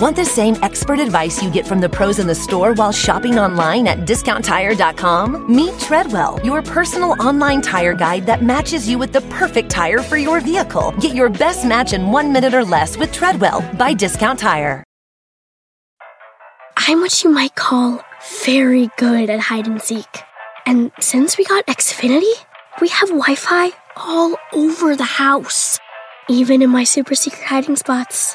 Want the same expert advice you get from the pros in the store while shopping online at discounttire.com? Meet Treadwell, your personal online tire guide that matches you with the perfect tire for your vehicle. Get your best match in one minute or less with Treadwell by Discount Tire. I'm what you might call very good at hide and seek. And since we got Xfinity, we have Wi Fi all over the house, even in my super secret hiding spots.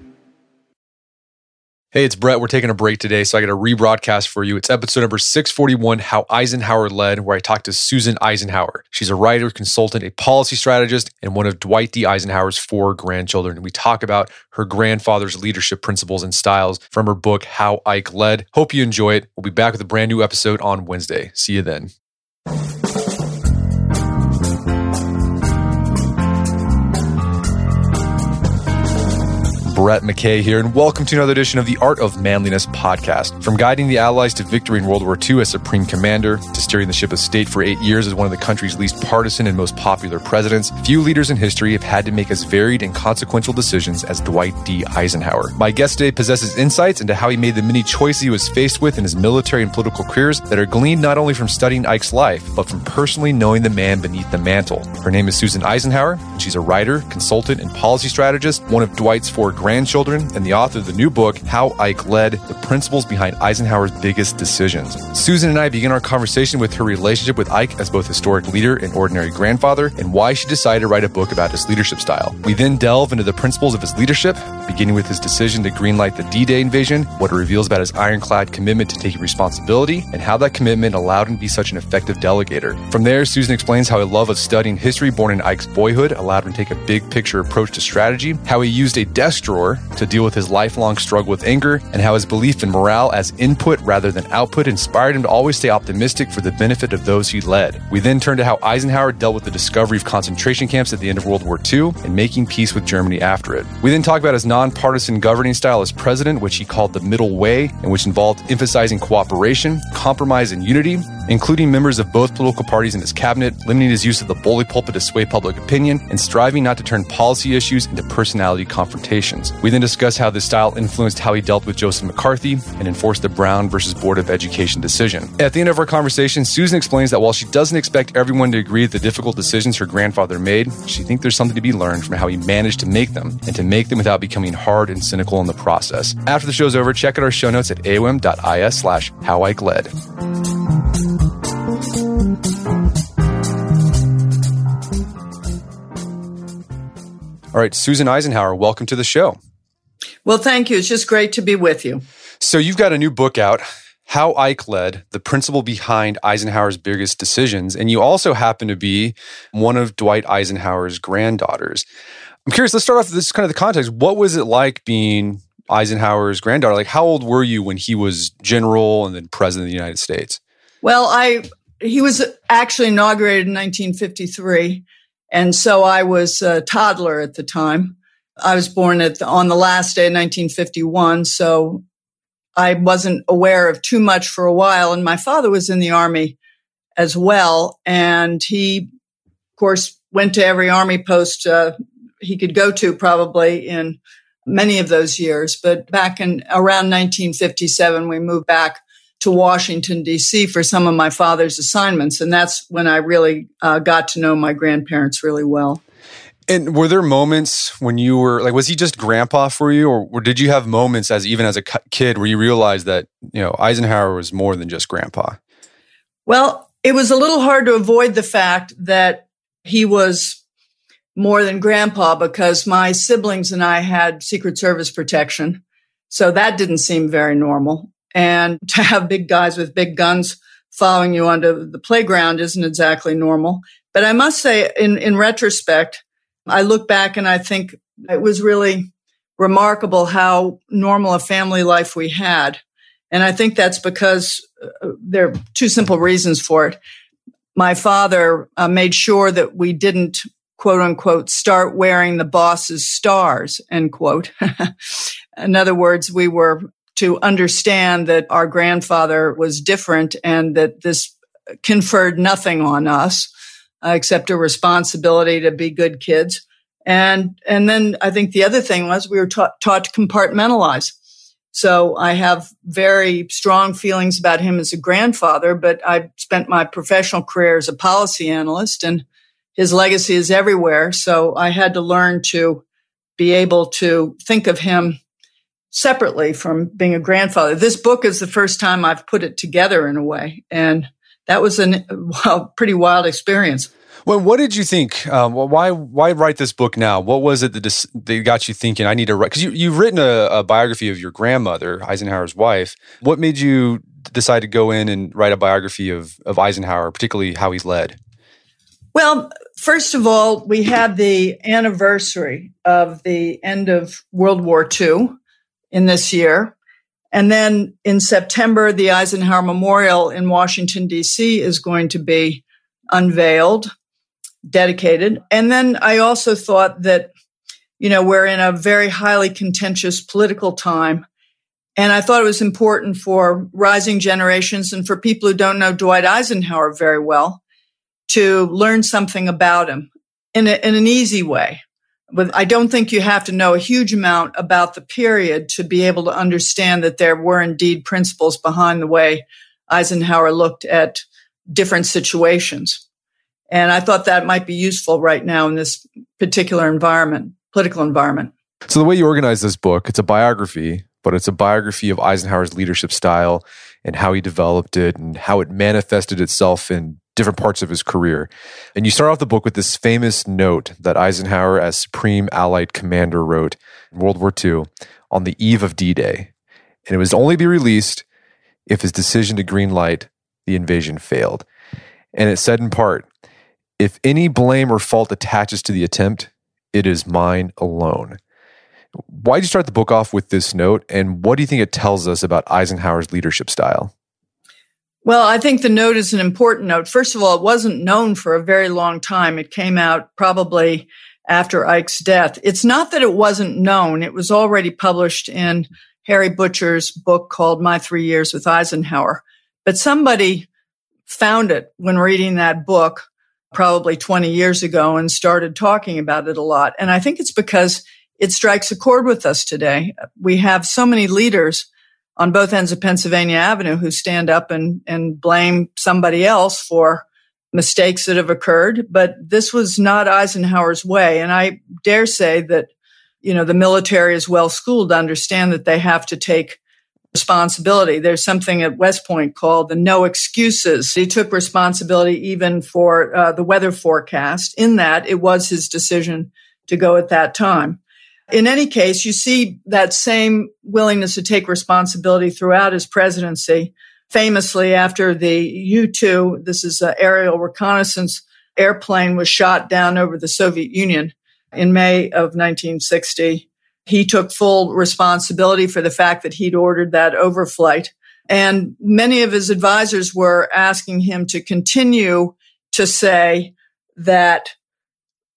Hey, it's Brett. We're taking a break today, so I got a rebroadcast for you. It's episode number 641 How Eisenhower Led, where I talked to Susan Eisenhower. She's a writer, consultant, a policy strategist, and one of Dwight D. Eisenhower's four grandchildren. We talk about her grandfather's leadership principles and styles from her book, How Ike Led. Hope you enjoy it. We'll be back with a brand new episode on Wednesday. See you then. Brett McKay here, and welcome to another edition of the Art of Manliness podcast. From guiding the Allies to victory in World War II as Supreme Commander, to steering the ship of state for eight years as one of the country's least partisan and most popular presidents, few leaders in history have had to make as varied and consequential decisions as Dwight D. Eisenhower. My guest today possesses insights into how he made the many choices he was faced with in his military and political careers that are gleaned not only from studying Ike's life, but from personally knowing the man beneath the mantle. Her name is Susan Eisenhower, and she's a writer, consultant, and policy strategist, one of Dwight's four grandchildren, and the author of the new book, How Ike Led The Principles Behind Eisenhower's Biggest Decisions. Susan and I begin our conversation with her relationship with Ike as both historic leader and ordinary grandfather, and why she decided to write a book about his leadership style. We then delve into the principles of his leadership, beginning with his decision to greenlight the D Day invasion, what it reveals about his ironclad commitment to taking responsibility, and how that commitment allowed him to be such an effective delegator. From there, Susan explains how a love of studying history born in Ike's boyhood allowed him to take a big picture approach to strategy, how he used a desk drawer to deal with his lifelong struggle with anger, and how his belief in morale as input rather than output inspired him to always stay optimistic for the benefit of those he led. We then turn to how Eisenhower dealt with the discovery of concentration camps at the end of World War II and making peace with Germany after it. We then talk about his nonpartisan governing style as president, which he called the middle way, and which involved emphasizing cooperation, compromise, and unity, including members of both political parties in his cabinet, limiting his use of the bully pulpit to sway public opinion, and striving not to turn policy issues into personality confrontations. We then discuss how this style influenced how he dealt with Joseph McCarthy and enforced the Brown versus Board of Education decision. At the end of our conversation, Susan explains that while she doesn't expect everyone to agree with the difficult decisions her grandfather made, she thinks there's something to be learned from how he managed to make them and to make them without becoming hard and cynical in the process. After the show's over, check out our show notes at aom.is slash how All right, Susan Eisenhower, welcome to the show. Well, thank you. It's just great to be with you. So, you've got a new book out, How Ike Led, the principle behind Eisenhower's biggest decisions. And you also happen to be one of Dwight Eisenhower's granddaughters. I'm curious, let's start off with this kind of the context. What was it like being Eisenhower's granddaughter? Like, how old were you when he was general and then president of the United States? Well, I he was actually inaugurated in 1953. And so I was a toddler at the time. I was born at the, on the last day of 1951. So I wasn't aware of too much for a while. And my father was in the army as well. And he, of course, went to every army post uh, he could go to probably in many of those years. But back in around 1957, we moved back to Washington, D.C. for some of my father's assignments. And that's when I really uh, got to know my grandparents really well. And were there moments when you were like, was he just grandpa for you, or, or did you have moments as even as a kid where you realized that you know Eisenhower was more than just grandpa? Well, it was a little hard to avoid the fact that he was more than grandpa because my siblings and I had Secret Service protection, so that didn't seem very normal. And to have big guys with big guns following you onto the playground isn't exactly normal. But I must say, in, in retrospect, I look back and I think it was really remarkable how normal a family life we had. And I think that's because uh, there are two simple reasons for it. My father uh, made sure that we didn't quote unquote, start wearing the boss's stars, end quote. In other words, we were to understand that our grandfather was different and that this conferred nothing on us uh, except a responsibility to be good kids. And, and then I think the other thing was we were taught, taught to compartmentalize. So I have very strong feelings about him as a grandfather, but I spent my professional career as a policy analyst and his legacy is everywhere. So I had to learn to be able to think of him separately from being a grandfather. This book is the first time I've put it together in a way. And that was a well, pretty wild experience. Well, what did you think? Um, why why write this book now? What was it that, dis- that got you thinking? I need to write because you you've written a, a, biography of your grandmother, Eisenhower's wife. What made you decide to go in and write a biography of of Eisenhower, particularly how he's led? Well, first of all, we had the anniversary of the end of World War II in this year. And then in September, the Eisenhower Memorial in Washington, D.C. is going to be unveiled, dedicated. And then I also thought that, you know, we're in a very highly contentious political time. And I thought it was important for rising generations and for people who don't know Dwight Eisenhower very well to learn something about him in, a, in an easy way. But I don't think you have to know a huge amount about the period to be able to understand that there were indeed principles behind the way Eisenhower looked at different situations. And I thought that might be useful right now in this particular environment, political environment. So, the way you organize this book, it's a biography, but it's a biography of Eisenhower's leadership style and how he developed it and how it manifested itself in different parts of his career. And you start off the book with this famous note that Eisenhower, as Supreme Allied Commander, wrote in World War II on the eve of D Day. And it was only be released if his decision to green light the invasion failed. And it said in part, if any blame or fault attaches to the attempt, it is mine alone. Why did you start the book off with this note? And what do you think it tells us about Eisenhower's leadership style? Well, I think the note is an important note. First of all, it wasn't known for a very long time. It came out probably after Ike's death. It's not that it wasn't known. It was already published in Harry Butcher's book called My Three Years with Eisenhower. But somebody found it when reading that book probably 20 years ago and started talking about it a lot. And I think it's because it strikes a chord with us today. We have so many leaders on both ends of Pennsylvania Avenue who stand up and, and blame somebody else for mistakes that have occurred. But this was not Eisenhower's way. And I dare say that, you know, the military is well schooled to understand that they have to take responsibility. There's something at West Point called the no excuses. He took responsibility even for uh, the weather forecast in that it was his decision to go at that time in any case, you see that same willingness to take responsibility throughout his presidency. Famously, after the U 2, this is an aerial reconnaissance airplane was shot down over the Soviet Union in May of 1960. He took full responsibility for the fact that he'd ordered that overflight. And many of his advisors were asking him to continue to say that,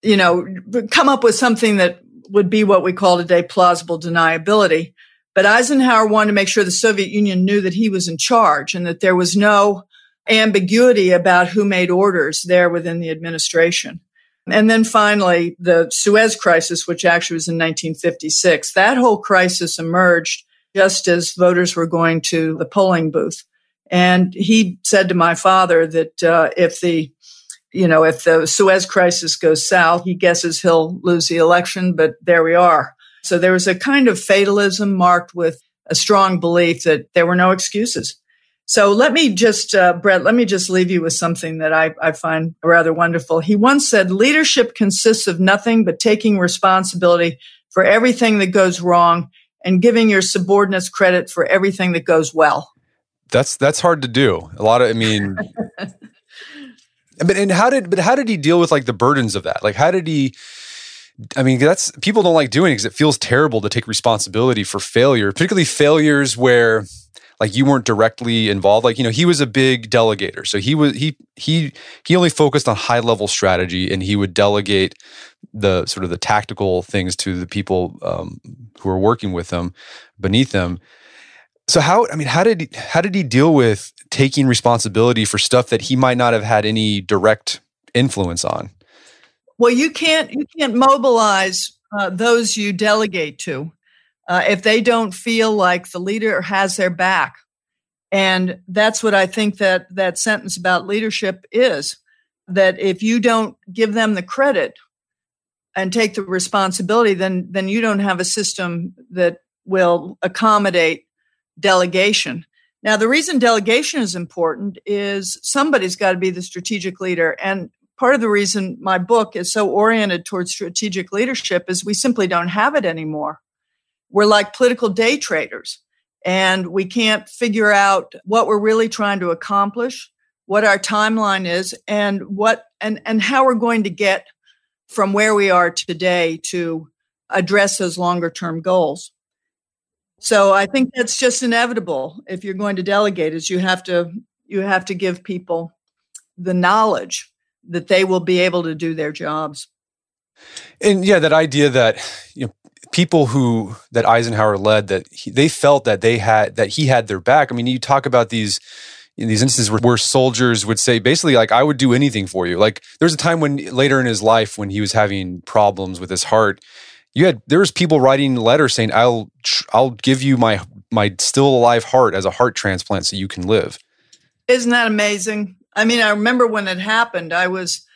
you know, come up with something that would be what we call today plausible deniability. But Eisenhower wanted to make sure the Soviet Union knew that he was in charge and that there was no ambiguity about who made orders there within the administration. And then finally, the Suez crisis, which actually was in 1956, that whole crisis emerged just as voters were going to the polling booth. And he said to my father that uh, if the you know, if the Suez crisis goes south, he guesses he'll lose the election, but there we are. So there was a kind of fatalism marked with a strong belief that there were no excuses. So let me just, uh, Brett, let me just leave you with something that I, I find rather wonderful. He once said, leadership consists of nothing but taking responsibility for everything that goes wrong and giving your subordinates credit for everything that goes well. That's that's hard to do. A lot of I mean But and how did but how did he deal with like the burdens of that? Like how did he? I mean, that's people don't like doing because it, it feels terrible to take responsibility for failure, particularly failures where like you weren't directly involved like you know he was a big delegator so he was he he he only focused on high level strategy and he would delegate the sort of the tactical things to the people um, who were working with him beneath him so how i mean how did he, how did he deal with taking responsibility for stuff that he might not have had any direct influence on well you can't you can't mobilize uh, those you delegate to uh, if they don't feel like the leader has their back. And that's what I think that that sentence about leadership is that if you don't give them the credit and take the responsibility, then then you don't have a system that will accommodate delegation. Now, the reason delegation is important is somebody's got to be the strategic leader. And part of the reason my book is so oriented towards strategic leadership is we simply don't have it anymore we're like political day traders and we can't figure out what we're really trying to accomplish what our timeline is and what and and how we're going to get from where we are today to address those longer term goals so i think that's just inevitable if you're going to delegate is you have to you have to give people the knowledge that they will be able to do their jobs and yeah that idea that you know people who that Eisenhower led that he, they felt that they had that he had their back. I mean, you talk about these in these instances where, where, soldiers would say basically like I would do anything for you. Like there was a time when later in his life when he was having problems with his heart, you had there was people writing letters saying I'll I'll give you my my still alive heart as a heart transplant so you can live. Isn't that amazing? I mean, I remember when it happened. I was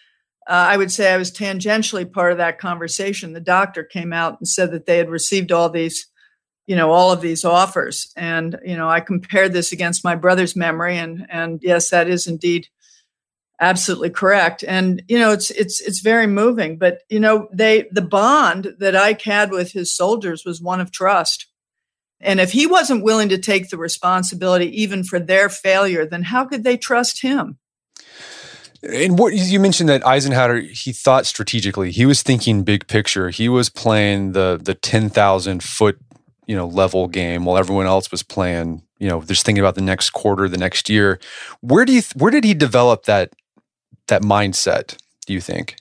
uh, I would say I was tangentially part of that conversation. The doctor came out and said that they had received all these, you know, all of these offers, and you know, I compared this against my brother's memory, and and yes, that is indeed absolutely correct. And you know, it's it's it's very moving. But you know, they the bond that Ike had with his soldiers was one of trust. And if he wasn't willing to take the responsibility even for their failure, then how could they trust him? And what you mentioned that Eisenhower, he thought strategically. He was thinking big picture. He was playing the the ten thousand foot, you know, level game while everyone else was playing, you know, just thinking about the next quarter, the next year. Where do you where did he develop that that mindset? Do you think?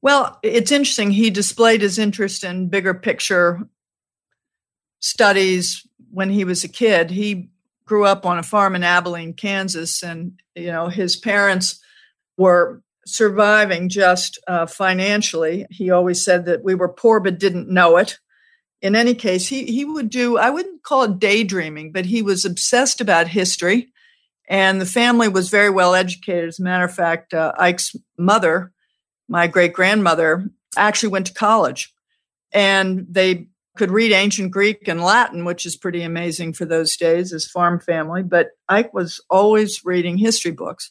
Well, it's interesting. He displayed his interest in bigger picture studies when he was a kid. He grew up on a farm in Abilene, Kansas, and you know his parents were surviving just uh, financially. He always said that we were poor but didn't know it. In any case, he he would do I wouldn't call it daydreaming, but he was obsessed about history, and the family was very well educated. As a matter of fact, uh, Ike's mother, my great grandmother, actually went to college, and they could read ancient Greek and Latin, which is pretty amazing for those days as farm family. But Ike was always reading history books.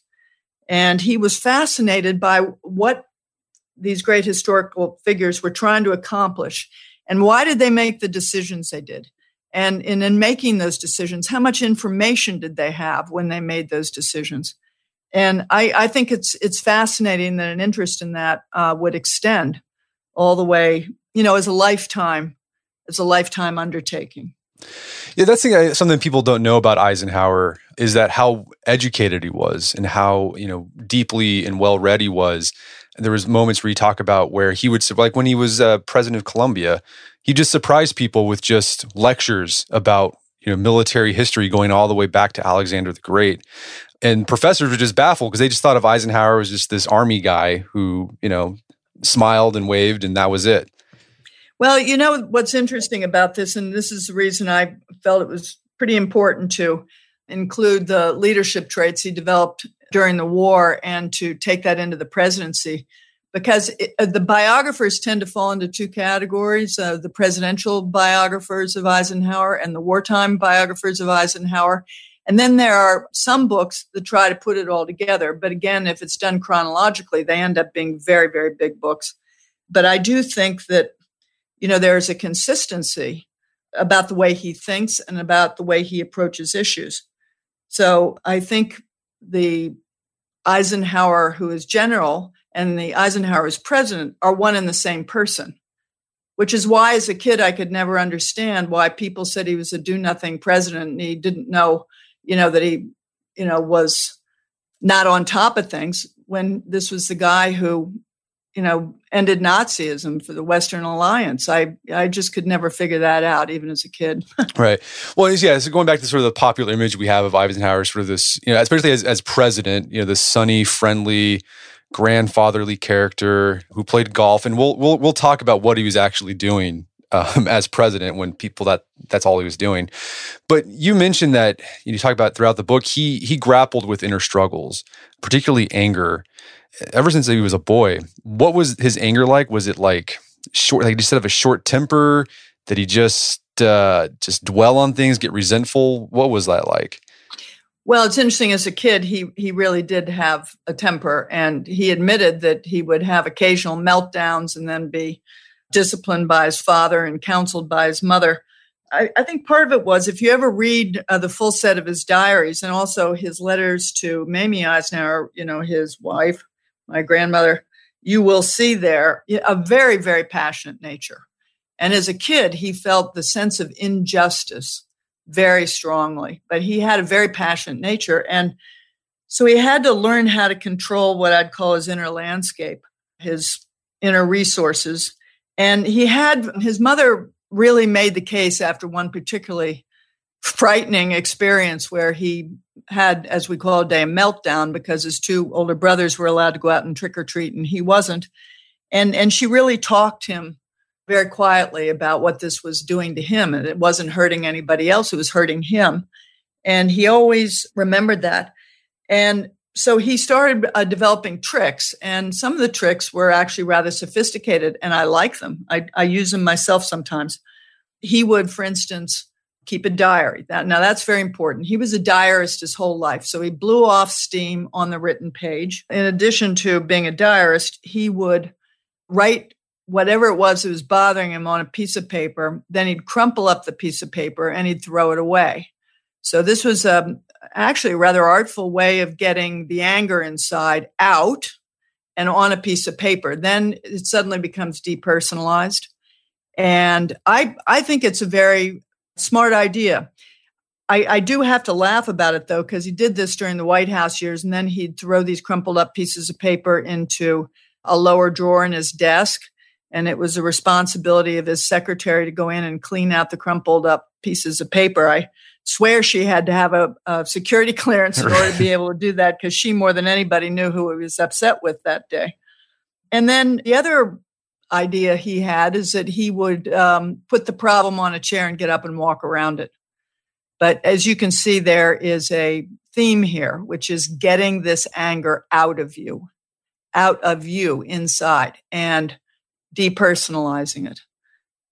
And he was fascinated by what these great historical figures were trying to accomplish and why did they make the decisions they did. And, and in making those decisions, how much information did they have when they made those decisions? And I, I think it's it's fascinating that an interest in that uh, would extend all the way, you know, as a lifetime, as a lifetime undertaking. Yeah, that's the, something people don't know about Eisenhower is that how educated he was and how you know deeply and well read he was. And there was moments where you talk about where he would like when he was uh, president of Columbia, he just surprised people with just lectures about you know military history going all the way back to Alexander the Great. And professors were just baffled because they just thought of Eisenhower as just this army guy who you know smiled and waved and that was it. Well, you know what's interesting about this, and this is the reason I felt it was pretty important to include the leadership traits he developed during the war and to take that into the presidency because it, uh, the biographers tend to fall into two categories uh, the presidential biographers of Eisenhower and the wartime biographers of Eisenhower. And then there are some books that try to put it all together. But again, if it's done chronologically, they end up being very, very big books. But I do think that you know, there's a consistency about the way he thinks and about the way he approaches issues. So I think the Eisenhower, who is general, and the Eisenhower as president are one and the same person, which is why, as a kid, I could never understand why people said he was a do nothing president and he didn't know, you know, that he, you know, was not on top of things when this was the guy who, you know, ended Nazism for the Western Alliance. I I just could never figure that out, even as a kid. right. Well, yeah. So going back to sort of the popular image we have of Eisenhower, sort of this, you know, especially as as president, you know, this sunny, friendly grandfatherly character who played golf, and we'll we'll we'll talk about what he was actually doing um, as president when people that that's all he was doing. But you mentioned that you talk about throughout the book he he grappled with inner struggles, particularly anger, ever since he was a boy. What was his anger like? Was it like short? Like you said, of a short temper? That he just uh, just dwell on things, get resentful? What was that like? Well, it's interesting. As a kid, he he really did have a temper, and he admitted that he would have occasional meltdowns and then be disciplined by his father and counseled by his mother. I, I think part of it was if you ever read uh, the full set of his diaries and also his letters to Mamie Eisenhower, you know, his wife, my grandmother, you will see there a very, very passionate nature. And as a kid, he felt the sense of injustice very strongly, but he had a very passionate nature. And so he had to learn how to control what I'd call his inner landscape, his inner resources. And he had his mother really made the case after one particularly frightening experience where he had, as we call it, a meltdown because his two older brothers were allowed to go out and trick or treat and he wasn't. And, and she really talked him very quietly about what this was doing to him. And it wasn't hurting anybody else, it was hurting him. And he always remembered that. And so he started uh, developing tricks, and some of the tricks were actually rather sophisticated, and I like them. I, I use them myself sometimes. He would, for instance, keep a diary. That, now, that's very important. He was a diarist his whole life, so he blew off steam on the written page. In addition to being a diarist, he would write whatever it was that was bothering him on a piece of paper. Then he'd crumple up the piece of paper and he'd throw it away. So this was um, actually a rather artful way of getting the anger inside out and on a piece of paper. Then it suddenly becomes depersonalized. And I, I think it's a very smart idea. I, I do have to laugh about it though, because he did this during the White House years, and then he'd throw these crumpled up pieces of paper into a lower drawer in his desk and it was the responsibility of his secretary to go in and clean out the crumpled up pieces of paper. I swear she had to have a, a security clearance in order to be able to do that because she more than anybody knew who he was upset with that day. And then the other idea he had is that he would um, put the problem on a chair and get up and walk around it. But as you can see, there is a theme here, which is getting this anger out of you, out of you inside. And depersonalizing it.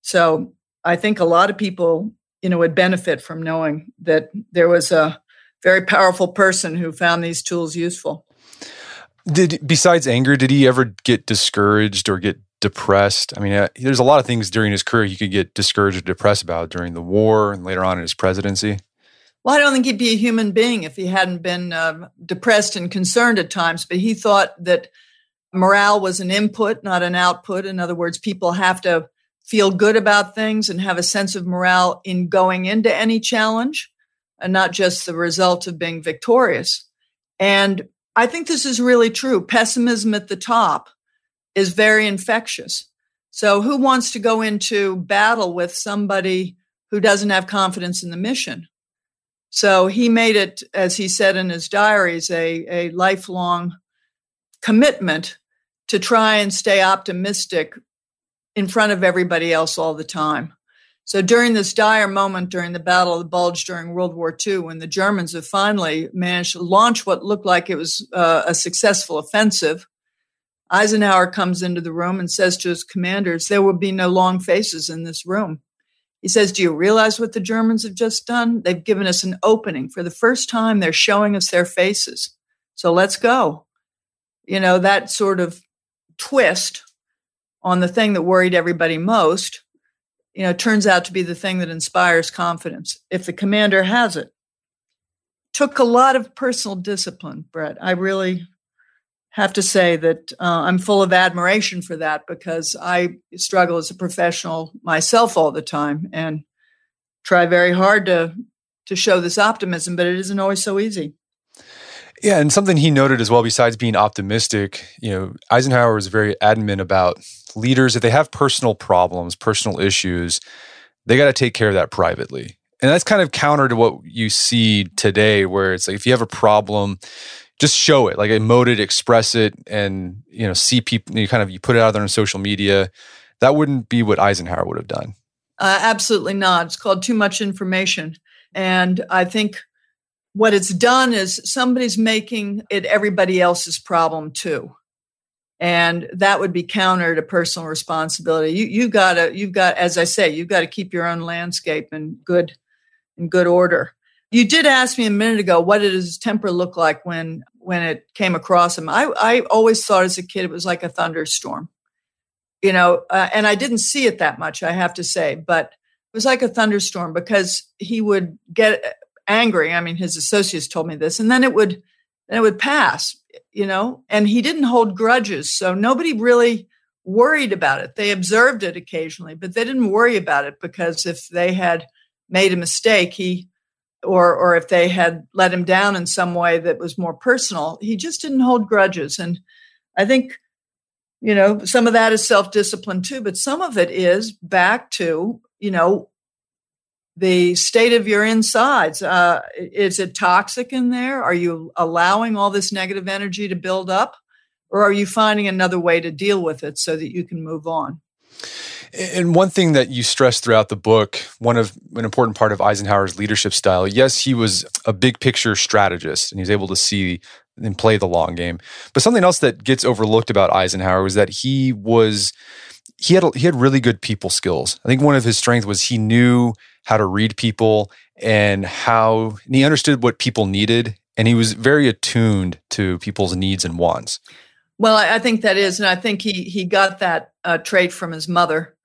So I think a lot of people, you know, would benefit from knowing that there was a very powerful person who found these tools useful. Did besides anger, did he ever get discouraged or get depressed? I mean, uh, there's a lot of things during his career he could get discouraged or depressed about during the war and later on in his presidency. Well, I don't think he'd be a human being if he hadn't been uh, depressed and concerned at times. But he thought that morale was an input, not an output. In other words, people have to feel good about things and have a sense of morale in going into any challenge and not just the result of being victorious. And I think this is really true. Pessimism at the top is very infectious. So, who wants to go into battle with somebody who doesn't have confidence in the mission? So, he made it, as he said in his diaries, a, a lifelong commitment to try and stay optimistic in front of everybody else all the time. So during this dire moment during the Battle of the Bulge during World War II, when the Germans have finally managed to launch what looked like it was uh, a successful offensive, Eisenhower comes into the room and says to his commanders, There will be no long faces in this room. He says, Do you realize what the Germans have just done? They've given us an opening. For the first time, they're showing us their faces. So let's go. You know, that sort of twist on the thing that worried everybody most, you know, turns out to be the thing that inspires confidence if the commander has it. Took a lot of personal discipline, Brett. I really, have to say that uh, I'm full of admiration for that because I struggle as a professional myself all the time and try very hard to to show this optimism, but it isn't always so easy. Yeah, and something he noted as well, besides being optimistic, you know, Eisenhower was very adamant about leaders if they have personal problems, personal issues, they got to take care of that privately. And that's kind of counter to what you see today, where it's like if you have a problem, just show it, like emote it, express it, and you know, see people. You kind of you put it out there on social media. That wouldn't be what Eisenhower would have done. Uh, absolutely not. It's called too much information, and I think what it's done is somebody's making it everybody else's problem too. And that would be counter to personal responsibility. You you got to you've got as i say you've got to keep your own landscape in good in good order. You did ask me a minute ago what did his temper look like when when it came across him? I i always thought as a kid it was like a thunderstorm. You know uh, and i didn't see it that much i have to say but it was like a thunderstorm because he would get angry. I mean his associates told me this and then it would then it would pass you know? And he didn't hold grudges so nobody really worried about it. They observed it occasionally but they didn't worry about it because if they had made a mistake he or or if they had let him down in some way that was more personal he just didn't hold grudges. And i think you know some of that is self-discipline too but some of it is back to you know the state of your insides uh, is it toxic in there are you allowing all this negative energy to build up or are you finding another way to deal with it so that you can move on and one thing that you stress throughout the book, one of an important part of Eisenhower's leadership style, yes, he was a big picture strategist and he's able to see and play the long game. But something else that gets overlooked about Eisenhower was that he was he had he had really good people skills. I think one of his strengths was he knew how to read people and how and he understood what people needed and he was very attuned to people's needs and wants. Well, I think that is, and I think he he got that uh, trait from his mother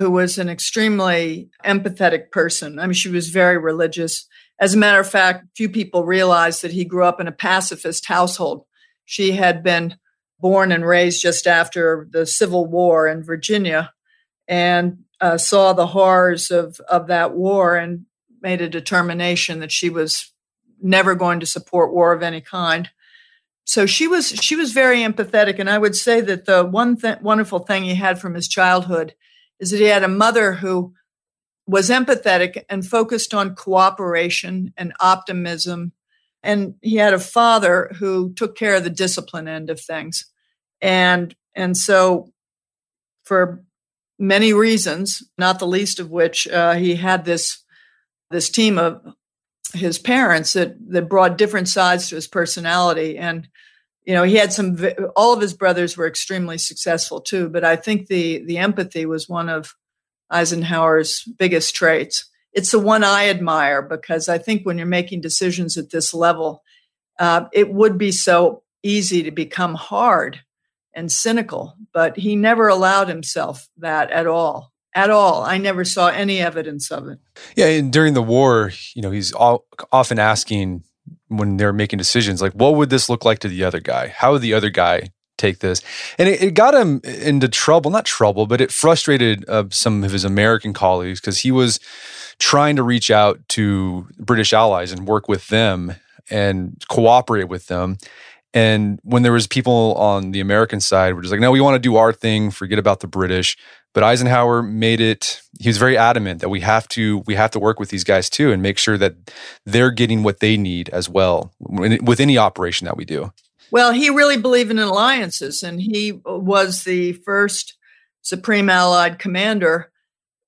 who was an extremely empathetic person. I mean, she was very religious. As a matter of fact, few people realize that he grew up in a pacifist household. She had been born and raised just after the Civil War in Virginia and uh, saw the horrors of, of that war and made a determination that she was never going to support war of any kind. So she was she was very empathetic, and I would say that the one th- wonderful thing he had from his childhood is that he had a mother who was empathetic and focused on cooperation and optimism. And he had a father who took care of the discipline end of things. And, and so for many reasons, not the least of which uh, he had this, this team of his parents that, that brought different sides to his personality. And you know he had some all of his brothers were extremely successful too but i think the the empathy was one of eisenhower's biggest traits it's the one i admire because i think when you're making decisions at this level uh, it would be so easy to become hard and cynical but he never allowed himself that at all at all. I never saw any evidence of it. Yeah and during the war you know he's all, often asking when they're making decisions like what would this look like to the other guy? How would the other guy take this? And it, it got him into trouble not trouble but it frustrated uh, some of his american colleagues because he was trying to reach out to british allies and work with them and cooperate with them and when there was people on the american side we were just like no we want to do our thing forget about the british but Eisenhower made it he was very adamant that we have to we have to work with these guys too and make sure that they're getting what they need as well with any operation that we do. Well, he really believed in alliances and he was the first supreme allied commander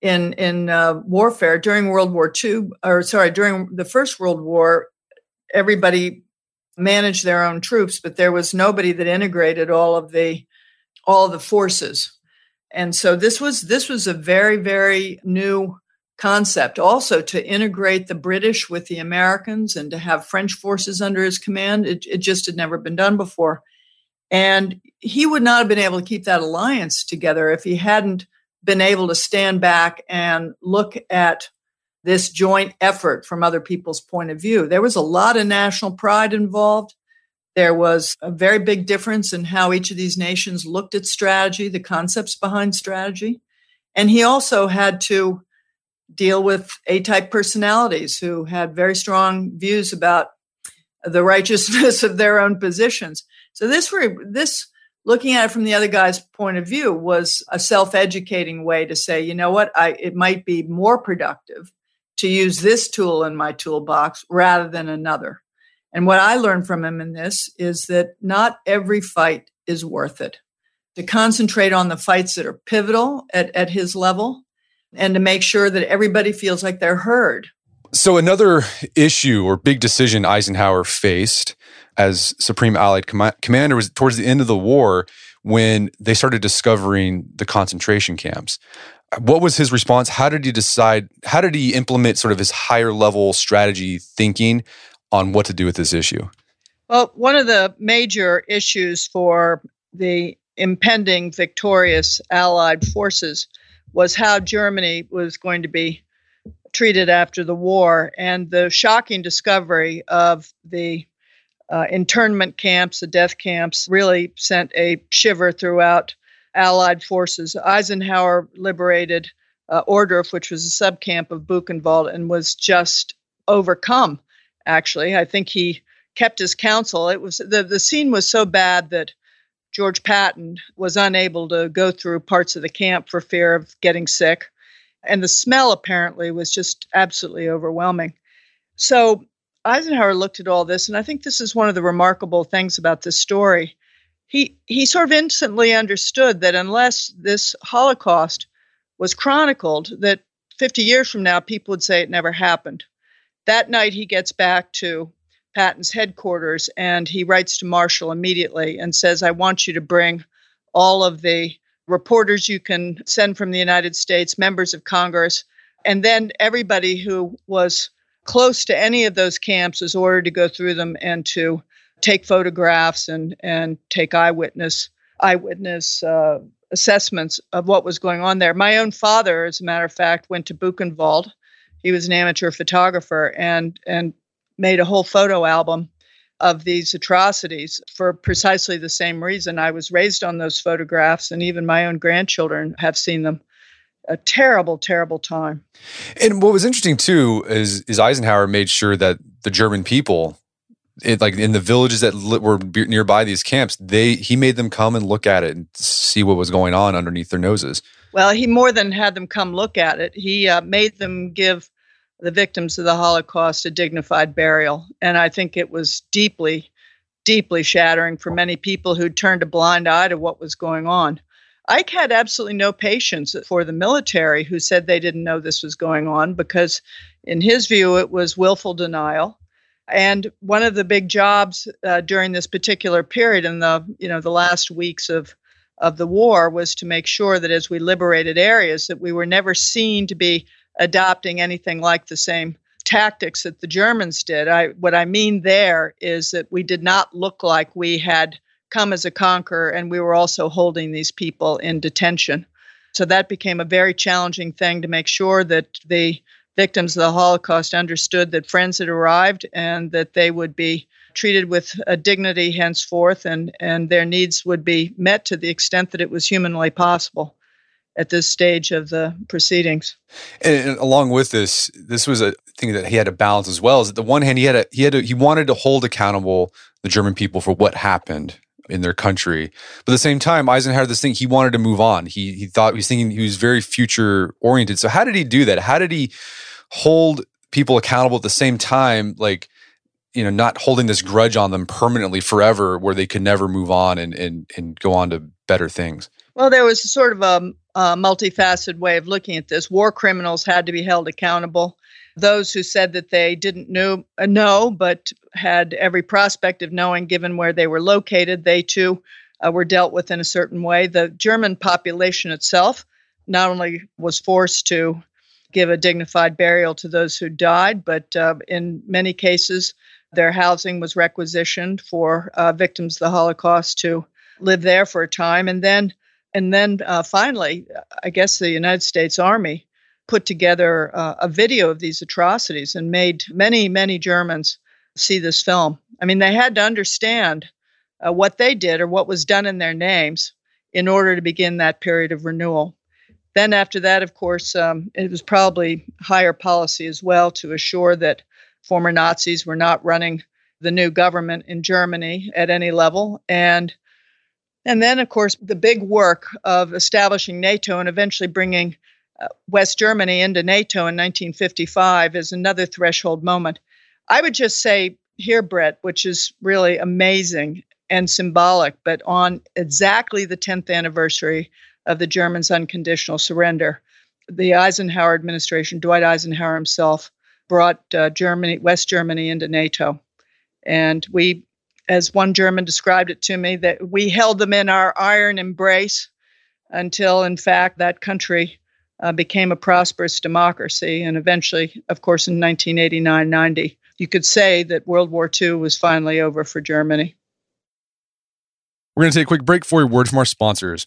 in in uh, warfare during World War II or sorry, during the First World War everybody managed their own troops but there was nobody that integrated all of the all of the forces. And so this was this was a very very new concept also to integrate the british with the americans and to have french forces under his command. It, it just had never been done before. And he would not have been able to keep that alliance together if he hadn't been able to stand back and look at this joint effort from other people's point of view there was a lot of national pride involved There was a very big difference in how each of these nations looked at strategy, the concepts behind strategy. And he also had to deal with A type personalities who had very strong views about the righteousness of their own positions. So this were this looking at it from the other guy's point of view was a self-educating way to say, you know what, I it might be more productive to use this tool in my toolbox rather than another. And what I learned from him in this is that not every fight is worth it. To concentrate on the fights that are pivotal at, at his level and to make sure that everybody feels like they're heard. So, another issue or big decision Eisenhower faced as Supreme Allied Com- Commander was towards the end of the war when they started discovering the concentration camps. What was his response? How did he decide? How did he implement sort of his higher level strategy thinking on what to do with this issue? Well, one of the major issues for the impending victorious Allied forces was how Germany was going to be treated after the war, and the shocking discovery of the uh, internment camps, the death camps, really sent a shiver throughout Allied forces. Eisenhower liberated uh, Ohrdruf, which was a subcamp of Buchenwald, and was just overcome. Actually, I think he kept his counsel. It was the the scene was so bad that George Patton was unable to go through parts of the camp for fear of getting sick. And the smell apparently was just absolutely overwhelming. So Eisenhower looked at all this, and I think this is one of the remarkable things about this story. He, he sort of instantly understood that unless this Holocaust was chronicled, that 50 years from now, people would say it never happened. That night, he gets back to Patton's headquarters and he writes to Marshall immediately and says, I want you to bring all of the reporters you can send from the United States, members of Congress, and then everybody who was close to any of those camps was ordered to go through them and to take photographs and and take eyewitness eyewitness uh, assessments of what was going on there. My own father, as a matter of fact, went to Buchenwald. He was an amateur photographer and and made a whole photo album of these atrocities for precisely the same reason. I was raised on those photographs, and even my own grandchildren have seen them. A terrible, terrible time. And what was interesting too is is Eisenhower made sure that the German people, it, like in the villages that were nearby these camps, they he made them come and look at it and see what was going on underneath their noses. Well, he more than had them come look at it. He uh, made them give the victims of the Holocaust a dignified burial. And I think it was deeply, deeply shattering for many people who turned a blind eye to what was going on. Ike had absolutely no patience for the military who said they didn't know this was going on because, in his view, it was willful denial. And one of the big jobs uh, during this particular period in the you know the last weeks of of the war was to make sure that as we liberated areas that we were never seen to be adopting anything like the same tactics that the Germans did. I, what I mean there is that we did not look like we had come as a conqueror and we were also holding these people in detention. So that became a very challenging thing to make sure that the victims of the Holocaust understood that friends had arrived and that they would be treated with a dignity henceforth and, and their needs would be met to the extent that it was humanly possible at this stage of the proceedings. And, and, along with this, this was a thing that he had to balance as well. Is that the one hand he had a, he had to, he wanted to hold accountable the German people for what happened in their country, but at the same time, Eisenhower this thing he wanted to move on. He he thought he was thinking he was very future oriented. So how did he do that? How did he hold people accountable at the same time, like? you know, not holding this grudge on them permanently forever where they could never move on and, and, and go on to better things. Well, there was sort of a, a multifaceted way of looking at this. War criminals had to be held accountable. Those who said that they didn't know, uh, know but had every prospect of knowing, given where they were located, they too uh, were dealt with in a certain way. The German population itself not only was forced to give a dignified burial to those who died, but uh, in many cases, their housing was requisitioned for uh, victims of the Holocaust to live there for a time. And then and then uh, finally, I guess the United States Army put together uh, a video of these atrocities and made many, many Germans see this film. I mean, they had to understand uh, what they did or what was done in their names in order to begin that period of renewal. Then, after that, of course, um, it was probably higher policy as well to assure that former Nazis were not running the new government in Germany at any level. And and then, of course, the big work of establishing NATO and eventually bringing uh, West Germany into NATO in 1955 is another threshold moment. I would just say here, Brett, which is really amazing and symbolic, but on exactly the 10th anniversary of the Germans' unconditional surrender, the Eisenhower administration, Dwight Eisenhower himself, brought uh, Germany, West Germany into NATO. And we, as one German described it to me, that we held them in our iron embrace until, in fact, that country uh, became a prosperous democracy. And eventually, of course, in 1989 90, you could say that World War II was finally over for Germany. We're going to take a quick break for a word from our sponsors.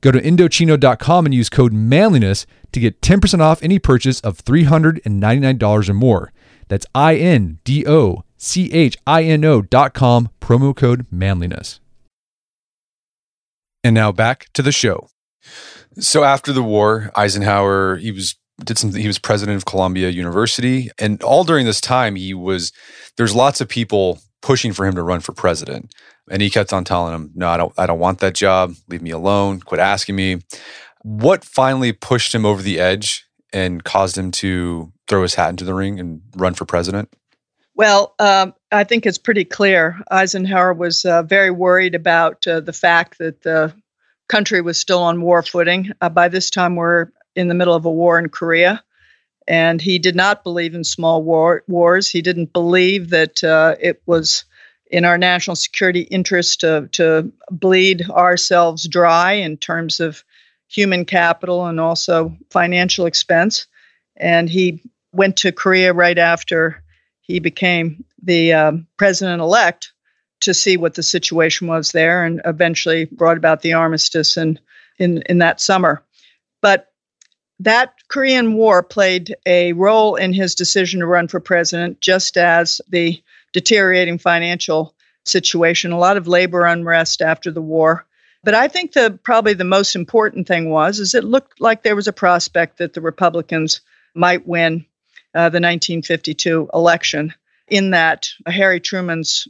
Go to Indochino.com and use code manliness to get 10% off any purchase of $399 or more. That's I N D O C H I N O.com, promo code manliness. And now back to the show. So after the war, Eisenhower, he was did some he was president of Columbia University and all during this time he was there's lots of people pushing for him to run for president. And he kept on telling him, "No, I don't. I don't want that job. Leave me alone. Quit asking me." What finally pushed him over the edge and caused him to throw his hat into the ring and run for president? Well, um, I think it's pretty clear. Eisenhower was uh, very worried about uh, the fact that the country was still on war footing. Uh, by this time, we're in the middle of a war in Korea. And he did not believe in small war, wars. He didn't believe that uh, it was in our national security interest to, to bleed ourselves dry in terms of human capital and also financial expense. And he went to Korea right after he became the um, president elect to see what the situation was there and eventually brought about the armistice in, in, in that summer. But that Korean War played a role in his decision to run for president, just as the deteriorating financial situation, a lot of labor unrest after the war. But I think the probably the most important thing was is it looked like there was a prospect that the Republicans might win uh, the 1952 election. In that Harry Truman's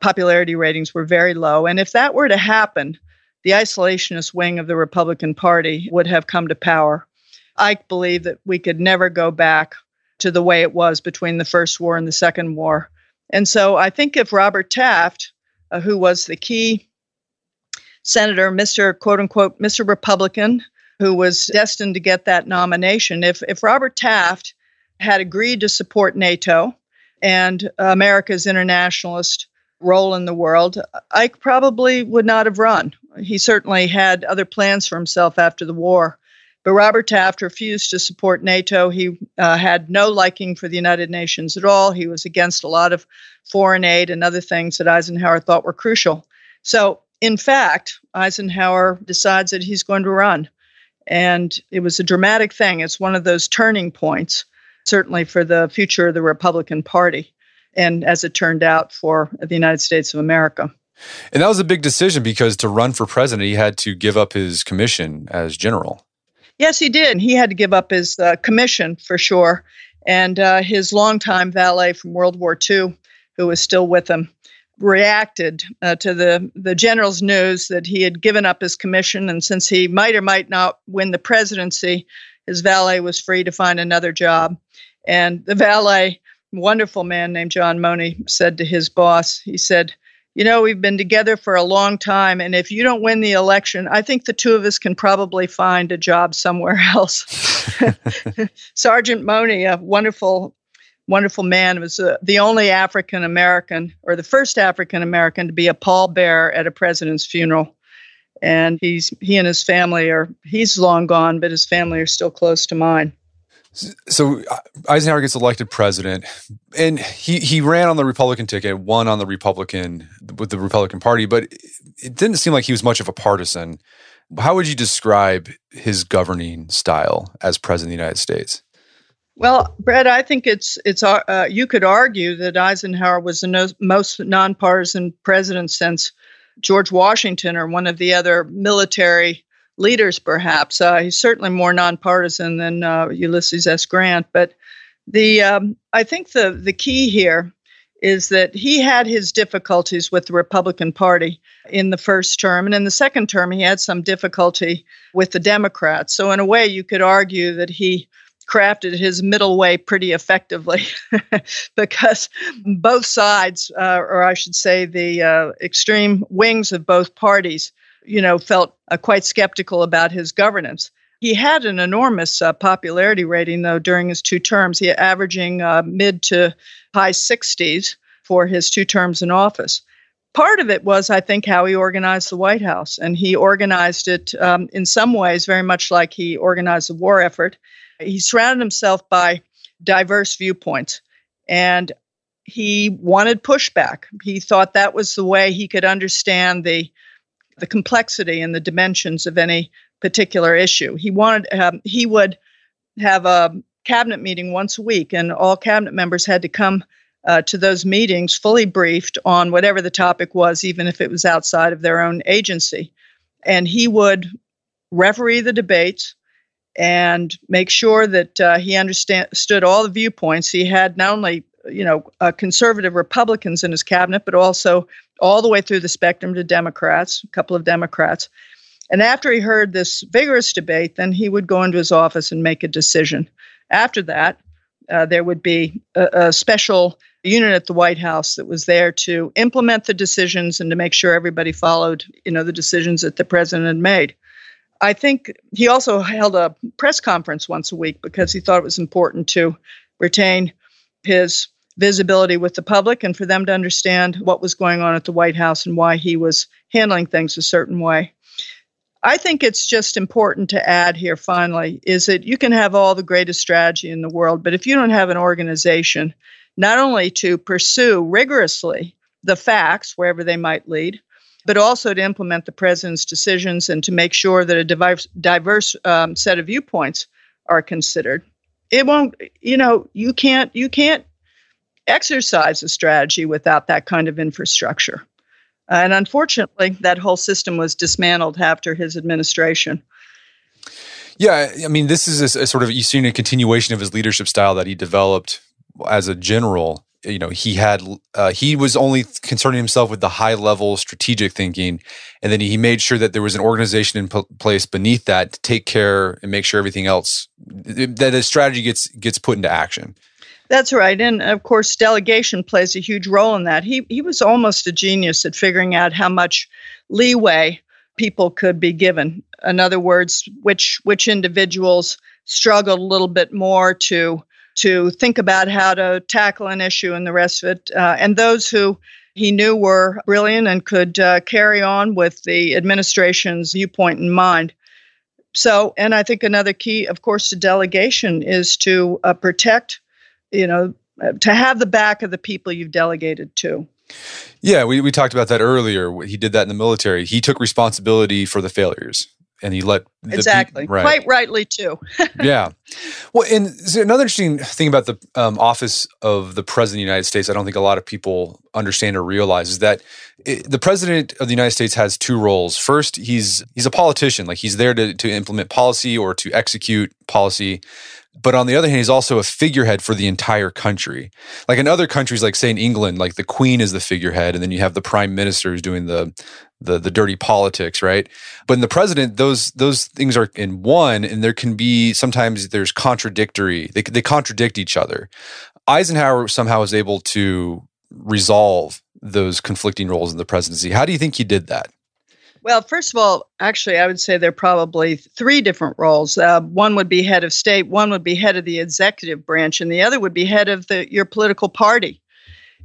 popularity ratings were very low, and if that were to happen, the isolationist wing of the Republican Party would have come to power. I believe that we could never go back to the way it was between the First War and the Second War. And so I think if Robert Taft, uh, who was the key senator, Mr. quote unquote, Mr. Republican, who was destined to get that nomination, if, if Robert Taft had agreed to support NATO and America's internationalist role in the world, Ike probably would not have run. He certainly had other plans for himself after the war. But Robert Taft refused to support NATO. He uh, had no liking for the United Nations at all. He was against a lot of foreign aid and other things that Eisenhower thought were crucial. So, in fact, Eisenhower decides that he's going to run. And it was a dramatic thing. It's one of those turning points, certainly for the future of the Republican Party. And as it turned out, for the United States of America. And that was a big decision because to run for president, he had to give up his commission as general. Yes, he did. He had to give up his uh, commission for sure. And uh, his longtime valet from World War II, who was still with him, reacted uh, to the, the general's news that he had given up his commission. And since he might or might not win the presidency, his valet was free to find another job. And the valet, wonderful man named John Moaney, said to his boss, he said, you know, we've been together for a long time, and if you don't win the election, I think the two of us can probably find a job somewhere else. Sergeant Moaney, a wonderful, wonderful man, was uh, the only African American, or the first African American, to be a pallbearer at a president's funeral. And he's he and his family are he's long gone, but his family are still close to mine. So uh, Eisenhower gets elected president, and he he ran on the Republican ticket, won on the Republican with the Republican Party, but it didn't seem like he was much of a partisan. How would you describe his governing style as president of the United States? Well, Brett, I think it's it's uh, uh you could argue that Eisenhower was the no, most nonpartisan president since George Washington or one of the other military leaders, perhaps. Uh, he's certainly more nonpartisan than uh, Ulysses S. Grant. But the um, I think the the key here is that he had his difficulties with the Republican Party in the first term, and in the second term, he had some difficulty with the Democrats. So, in a way, you could argue that he crafted his middle way pretty effectively because both sides, uh, or I should say, the uh, extreme wings of both parties, you know, felt uh, quite skeptical about his governance. He had an enormous uh, popularity rating, though, during his two terms. He averaging uh, mid to high 60s for his two terms in office. Part of it was, I think, how he organized the White House. And he organized it um, in some ways very much like he organized the war effort. He surrounded himself by diverse viewpoints. And he wanted pushback. He thought that was the way he could understand the the complexity and the dimensions of any particular issue. He wanted um, he would have a cabinet meeting once a week, and all cabinet members had to come uh, to those meetings fully briefed on whatever the topic was, even if it was outside of their own agency. And he would referee the debates and make sure that uh, he understood all the viewpoints. He had not only you know uh, conservative Republicans in his cabinet, but also all the way through the spectrum to Democrats, a couple of Democrats. And after he heard this vigorous debate, then he would go into his office and make a decision. After that, uh, there would be a, a, special unit at the White House that was there to implement the decisions and to make sure everybody followed, you know, the decisions that the president had made. I think he also held a press conference once a week because he thought it was important to retain his visibility with the public and for them to understand what was going on at the White House and why he was handling things a certain way. I think it's just important to add here finally is that you can have all the greatest strategy in the world, but if you don't have an organization not only to pursue rigorously the facts wherever they might lead, but also to implement the president's decisions and to make sure that a diverse, diverse um, set of viewpoints are considered. It won't, you know, you can't you can't exercise a strategy without that kind of infrastructure. And unfortunately, that whole system was dismantled after his administration. Yeah, I mean, this is a, a sort of you see a continuation of his leadership style that he developed as a general. You know, he had uh, he was only concerning himself with the high level strategic thinking, and then he made sure that there was an organization in place beneath that to take care and make sure everything else that the strategy gets gets put into action. That's right. And of course, delegation plays a huge role in that. He, he was almost a genius at figuring out how much leeway people could be given. In other words, which, which individuals struggled a little bit more to, to think about how to tackle an issue and the rest of it. Uh, and those who he knew were brilliant and could uh, carry on with the administration's viewpoint in mind. So, and I think another key, of course, to delegation is to uh, protect you know, to have the back of the people you've delegated to. Yeah, we, we talked about that earlier. He did that in the military. He took responsibility for the failures. and he let exactly right. quite rightly too. yeah. Well, and another interesting thing about the um, office of the president of the United States, I don't think a lot of people understand or realize, is that it, the president of the United States has two roles. First, he's he's a politician, like he's there to to implement policy or to execute policy. But on the other hand, he's also a figurehead for the entire country. Like in other countries, like say in England, like the Queen is the figurehead, and then you have the Prime Minister who's doing the the the dirty politics, right? But in the president, those those things are in one, and there can be sometimes there's contradictory. They they contradict each other. Eisenhower somehow was able to resolve those conflicting roles in the presidency. How do you think he did that? Well, first of all, actually, I would say there are probably three different roles. Uh, one would be head of state, one would be head of the executive branch, and the other would be head of the, your political party.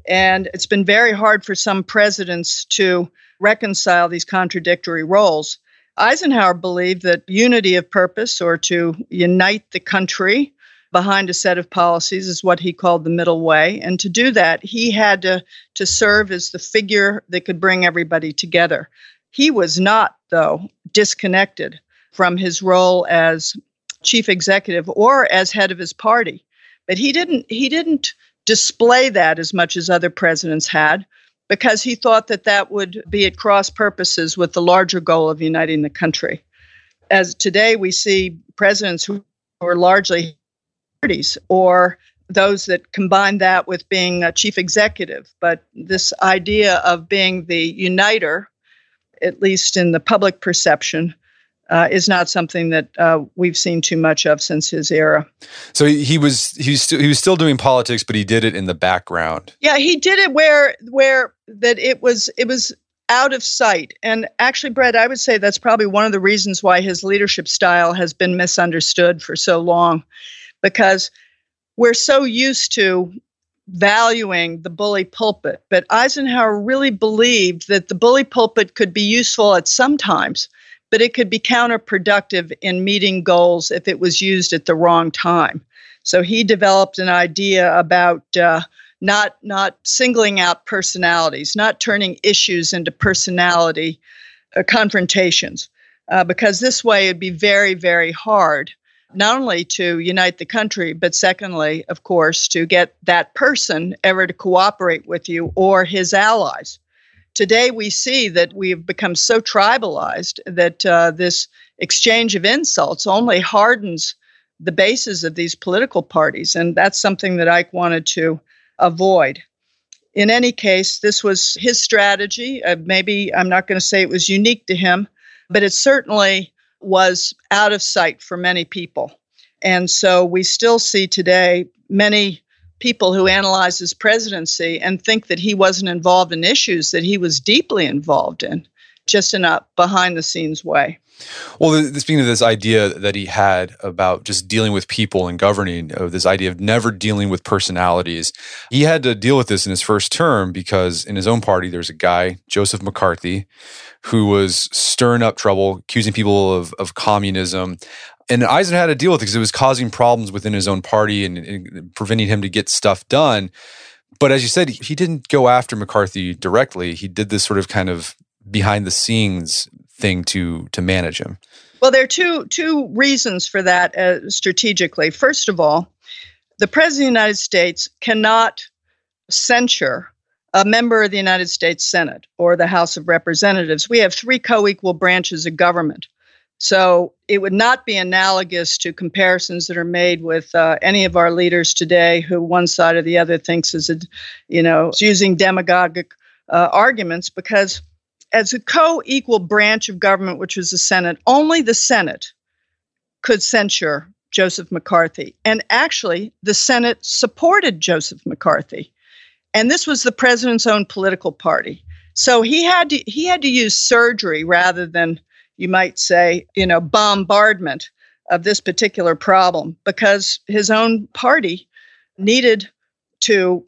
And it's been very hard for some presidents to reconcile these contradictory roles. Eisenhower believed that unity of purpose or to unite the country behind a set of policies is what he called the middle way. And to do that, he had to, to serve as the figure that could bring everybody together. He was not, though, disconnected from his role as chief executive or as head of his party. But he didn't he didn't display that as much as other presidents had because he thought that that would be at cross purposes with the larger goal of uniting the country. As today we see presidents who are largely parties or those that combine that with being a chief executive, but this idea of being the uniter at least in the public perception, uh, is not something that uh, we've seen too much of since his era. So he was he was, st- he was still doing politics, but he did it in the background. Yeah, he did it where where that it was it was out of sight. And actually, Brett, I would say that's probably one of the reasons why his leadership style has been misunderstood for so long, because we're so used to valuing the bully pulpit, but Eisenhower really believed that the bully pulpit could be useful at some times, but it could be counterproductive in meeting goals if it was used at the wrong time. So he developed an idea about uh, not not singling out personalities, not turning issues into personality uh, confrontations, uh, because this way it'd be very very hard not only to unite the country, but secondly, of course, to get that person ever to cooperate with you or his allies. Today, we see that we've become so tribalized that uh, this exchange of insults only hardens the bases of these political parties. And that's something that Ike wanted to avoid. In any case, this was his strategy. Uh, maybe I'm not going to say it was unique to him, but it certainly was out of sight for many people. And so we still see today many people who analyze his presidency and think that he wasn't involved in issues that he was deeply involved in, just in a behind the scenes way. Well, speaking of this idea that he had about just dealing with people and governing, of this idea of never dealing with personalities, he had to deal with this in his first term because in his own party, there's a guy, Joseph McCarthy, who was stirring up trouble, accusing people of, of communism. And Eisenhower had to deal with it because it was causing problems within his own party and, and preventing him to get stuff done. But as you said, he didn't go after McCarthy directly. He did this sort of kind of behind the scenes thing to to manage him. Well, there are two two reasons for that uh, strategically. First of all, the president of the United States cannot censure a member of the United States Senate or the House of Representatives. We have three co equal branches of government. So it would not be analogous to comparisons that are made with uh, any of our leaders today, who one side or the other thinks is, a, you know, using demagogic uh, arguments, because as a co equal branch of government, which was the Senate, only the Senate could censure Joseph McCarthy. And actually, the Senate supported Joseph McCarthy and this was the president's own political party. So he had to he had to use surgery rather than you might say, you know, bombardment of this particular problem because his own party needed to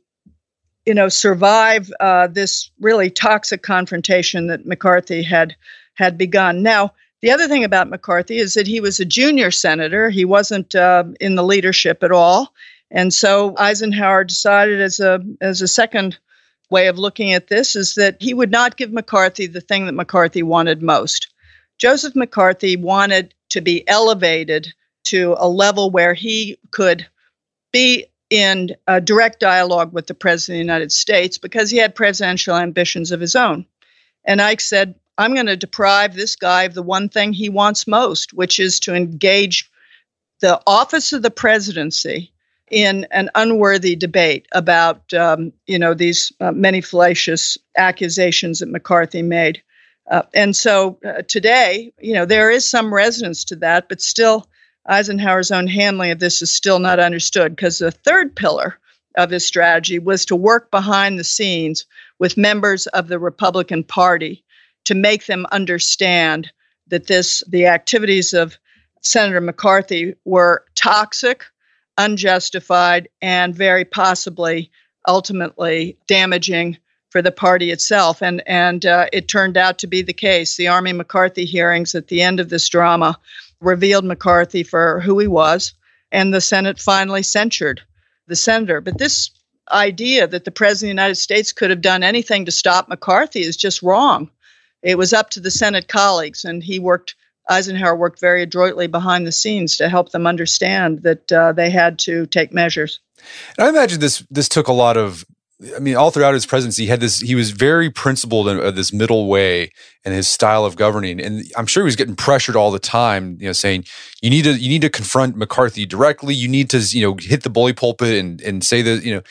you know survive uh, this really toxic confrontation that McCarthy had had begun. Now, the other thing about McCarthy is that he was a junior senator. He wasn't uh, in the leadership at all. And so Eisenhower decided as a as a second way of looking at this is that he would not give McCarthy the thing that McCarthy wanted most Joseph McCarthy wanted to be elevated to a level where he could be in direct dialogue with the President of the United States because he had presidential ambitions of his own. And Ike said, I'm going to deprive this guy of the one thing he wants most, which is to engage the office of the presidency in an unworthy debate about, um, you know, these uh, many fallacious accusations that McCarthy made. Uh, and so uh, today, you know, there is some resonance to that, but still, Eisenhower's own handling of this is still not understood because the third pillar of his strategy was to work behind the scenes with members of the Republican Party to make them understand that this the activities of Senator McCarthy were toxic, unjustified, and very possibly ultimately damaging for the party itself. And and uh, it turned out to be the case. The Army McCarthy hearings at the end of this drama revealed McCarthy for who he was, and the Senate finally censured the senator. But this idea that the president of the United States could have done anything to stop McCarthy is just wrong. It was up to the Senate colleagues, and he worked. Eisenhower worked very adroitly behind the scenes to help them understand that uh, they had to take measures. And I imagine this this took a lot of I mean, all throughout his presidency, he had this. He was very principled in uh, this middle way and his style of governing. And I'm sure he was getting pressured all the time. You know, saying you need to you need to confront McCarthy directly. You need to you know hit the bully pulpit and and say that you know.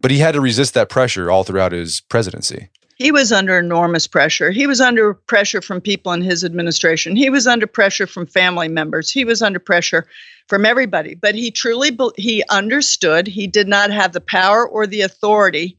But he had to resist that pressure all throughout his presidency. He was under enormous pressure. He was under pressure from people in his administration. He was under pressure from family members. He was under pressure from everybody. But he truly he understood he did not have the power or the authority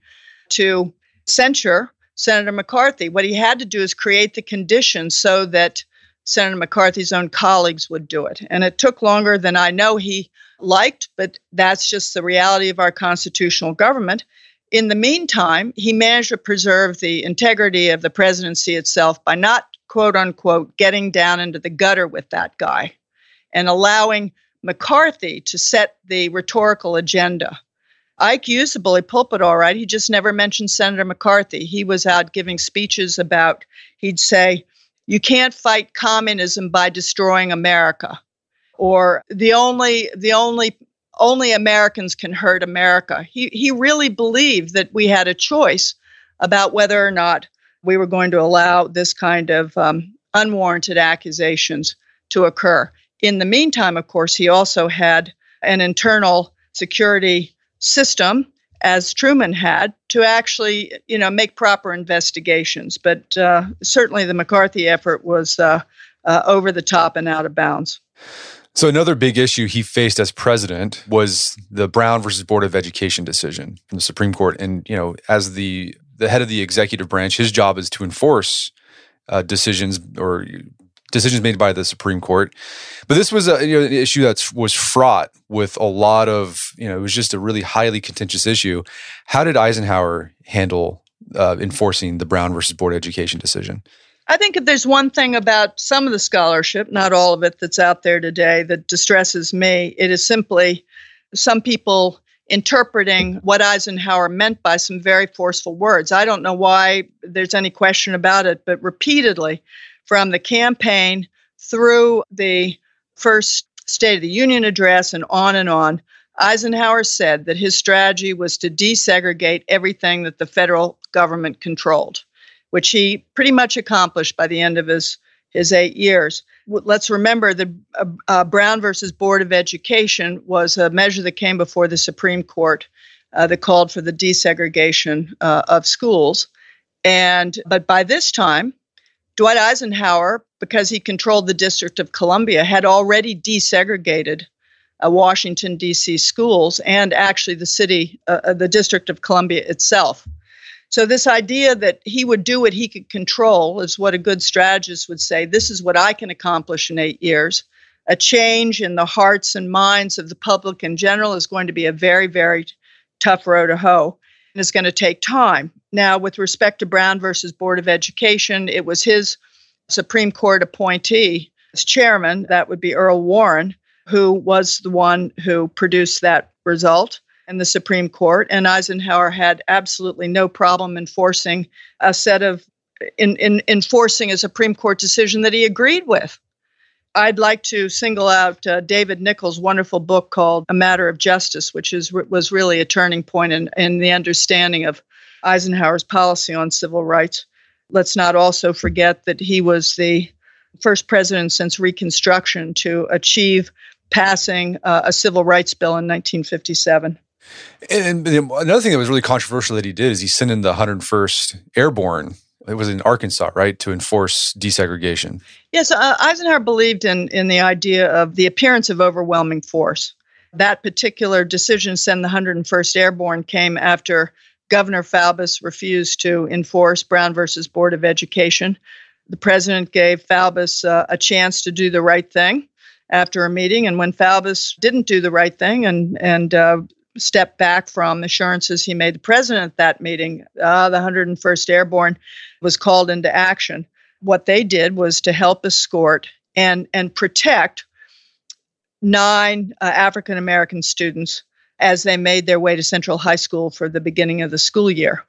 to censure Senator McCarthy. What he had to do is create the conditions so that Senator McCarthy's own colleagues would do it. And it took longer than I know he liked, but that's just the reality of our constitutional government. In the meantime, he managed to preserve the integrity of the presidency itself by not, quote unquote, getting down into the gutter with that guy and allowing McCarthy to set the rhetorical agenda. Ike used the bully pulpit all right. He just never mentioned Senator McCarthy. He was out giving speeches about, he'd say, you can't fight communism by destroying America. Or the only the only only Americans can hurt America. He he really believed that we had a choice about whether or not we were going to allow this kind of um, unwarranted accusations to occur. In the meantime, of course, he also had an internal security system, as Truman had, to actually, you know, make proper investigations. But uh, certainly, the McCarthy effort was uh, uh, over the top and out of bounds. So another big issue he faced as president was the Brown versus Board of Education decision from the Supreme Court. And you know, as the the head of the executive branch, his job is to enforce uh, decisions or decisions made by the Supreme Court. But this was a, you know, an issue that was fraught with a lot of, you know, it was just a really highly contentious issue. How did Eisenhower handle uh, enforcing the Brown versus Board of Education decision? I think if there's one thing about some of the scholarship, not all of it that's out there today, that distresses me, it is simply some people interpreting what Eisenhower meant by some very forceful words. I don't know why there's any question about it, but repeatedly from the campaign through the first State of the Union address and on and on, Eisenhower said that his strategy was to desegregate everything that the federal government controlled, which he pretty much accomplished by the end of his, his eight years. Let's remember that uh, uh, Brown versus Board of Education was a measure that came before the Supreme Court uh, that called for the desegregation uh, of schools. And but by this time, Dwight Eisenhower, because he controlled the District of Columbia, had already desegregated uh, Washington, D.C. schools and actually the city, uh, uh, the District of Columbia itself. So, this idea that he would do what he could control is what a good strategist would say this is what I can accomplish in eight years. A change in the hearts and minds of the public in general is going to be a very, very tough row to hoe it's going to take time. Now, with respect to Brown versus Board of Education, it was his Supreme Court appointee as chairman, that would be Earl Warren, who was the one who produced that result in the Supreme Court. And Eisenhower had absolutely no problem enforcing a set of in, in enforcing a Supreme Court decision that he agreed with. I'd like to single out uh, David Nichols' wonderful book called A Matter of Justice, which is was really a turning point in, in the understanding of Eisenhower's policy on civil rights. Let's not also forget that he was the first president since Reconstruction to achieve passing uh, a civil rights bill in 1957. And, another thing that was really controversial that he did is he sent in the 101st Airborne. It was in Arkansas, right, to enforce desegregation. Yes, uh, Eisenhower believed in in the idea of the appearance of overwhelming force. That particular decision to send the 101st Airborne came after Governor Faubus refused to enforce Brown versus Board of Education. The president gave Faubus uh, a chance to do the right thing after a meeting, and when Faubus didn't do the right thing and and uh, stepped back from assurances he made the president at that meeting, uh, the 101st Airborne was called into action. What they did was to help escort and and protect nine uh, African American students as they made their way to Central High School for the beginning of the school year.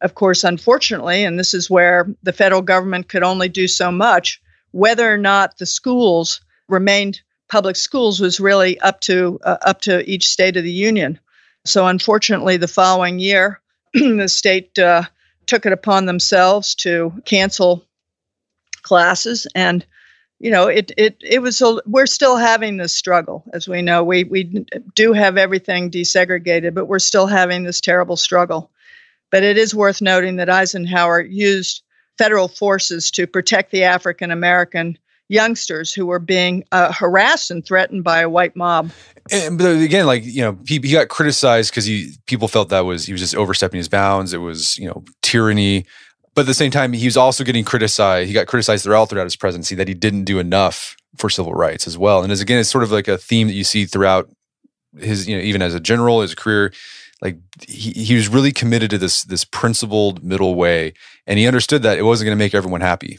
Of course, unfortunately, and this is where the federal government could only do so much, whether or not the schools remained public schools was really up to uh, up to each state of the union. So, unfortunately, the following year, the state uh, took it upon themselves to cancel classes. And you know it it it was a, we're still having this struggle as we know. We we do have everything desegregated but we're still having this terrible struggle. But it is worth noting that Eisenhower used federal forces to protect the African American youngsters who were being uh, harassed and threatened by a white mob. And but again, like you know, he, he got criticized because he people felt that was he was just overstepping his bounds. It was you know tyranny. But at the same time, he was also getting criticized. He got criticized throughout throughout his presidency that he didn't do enough for civil rights as well. And as again, it's sort of like a theme that you see throughout his you know even as a general, his career. Like he, he was really committed to this this principled middle way, and he understood that it wasn't going to make everyone happy.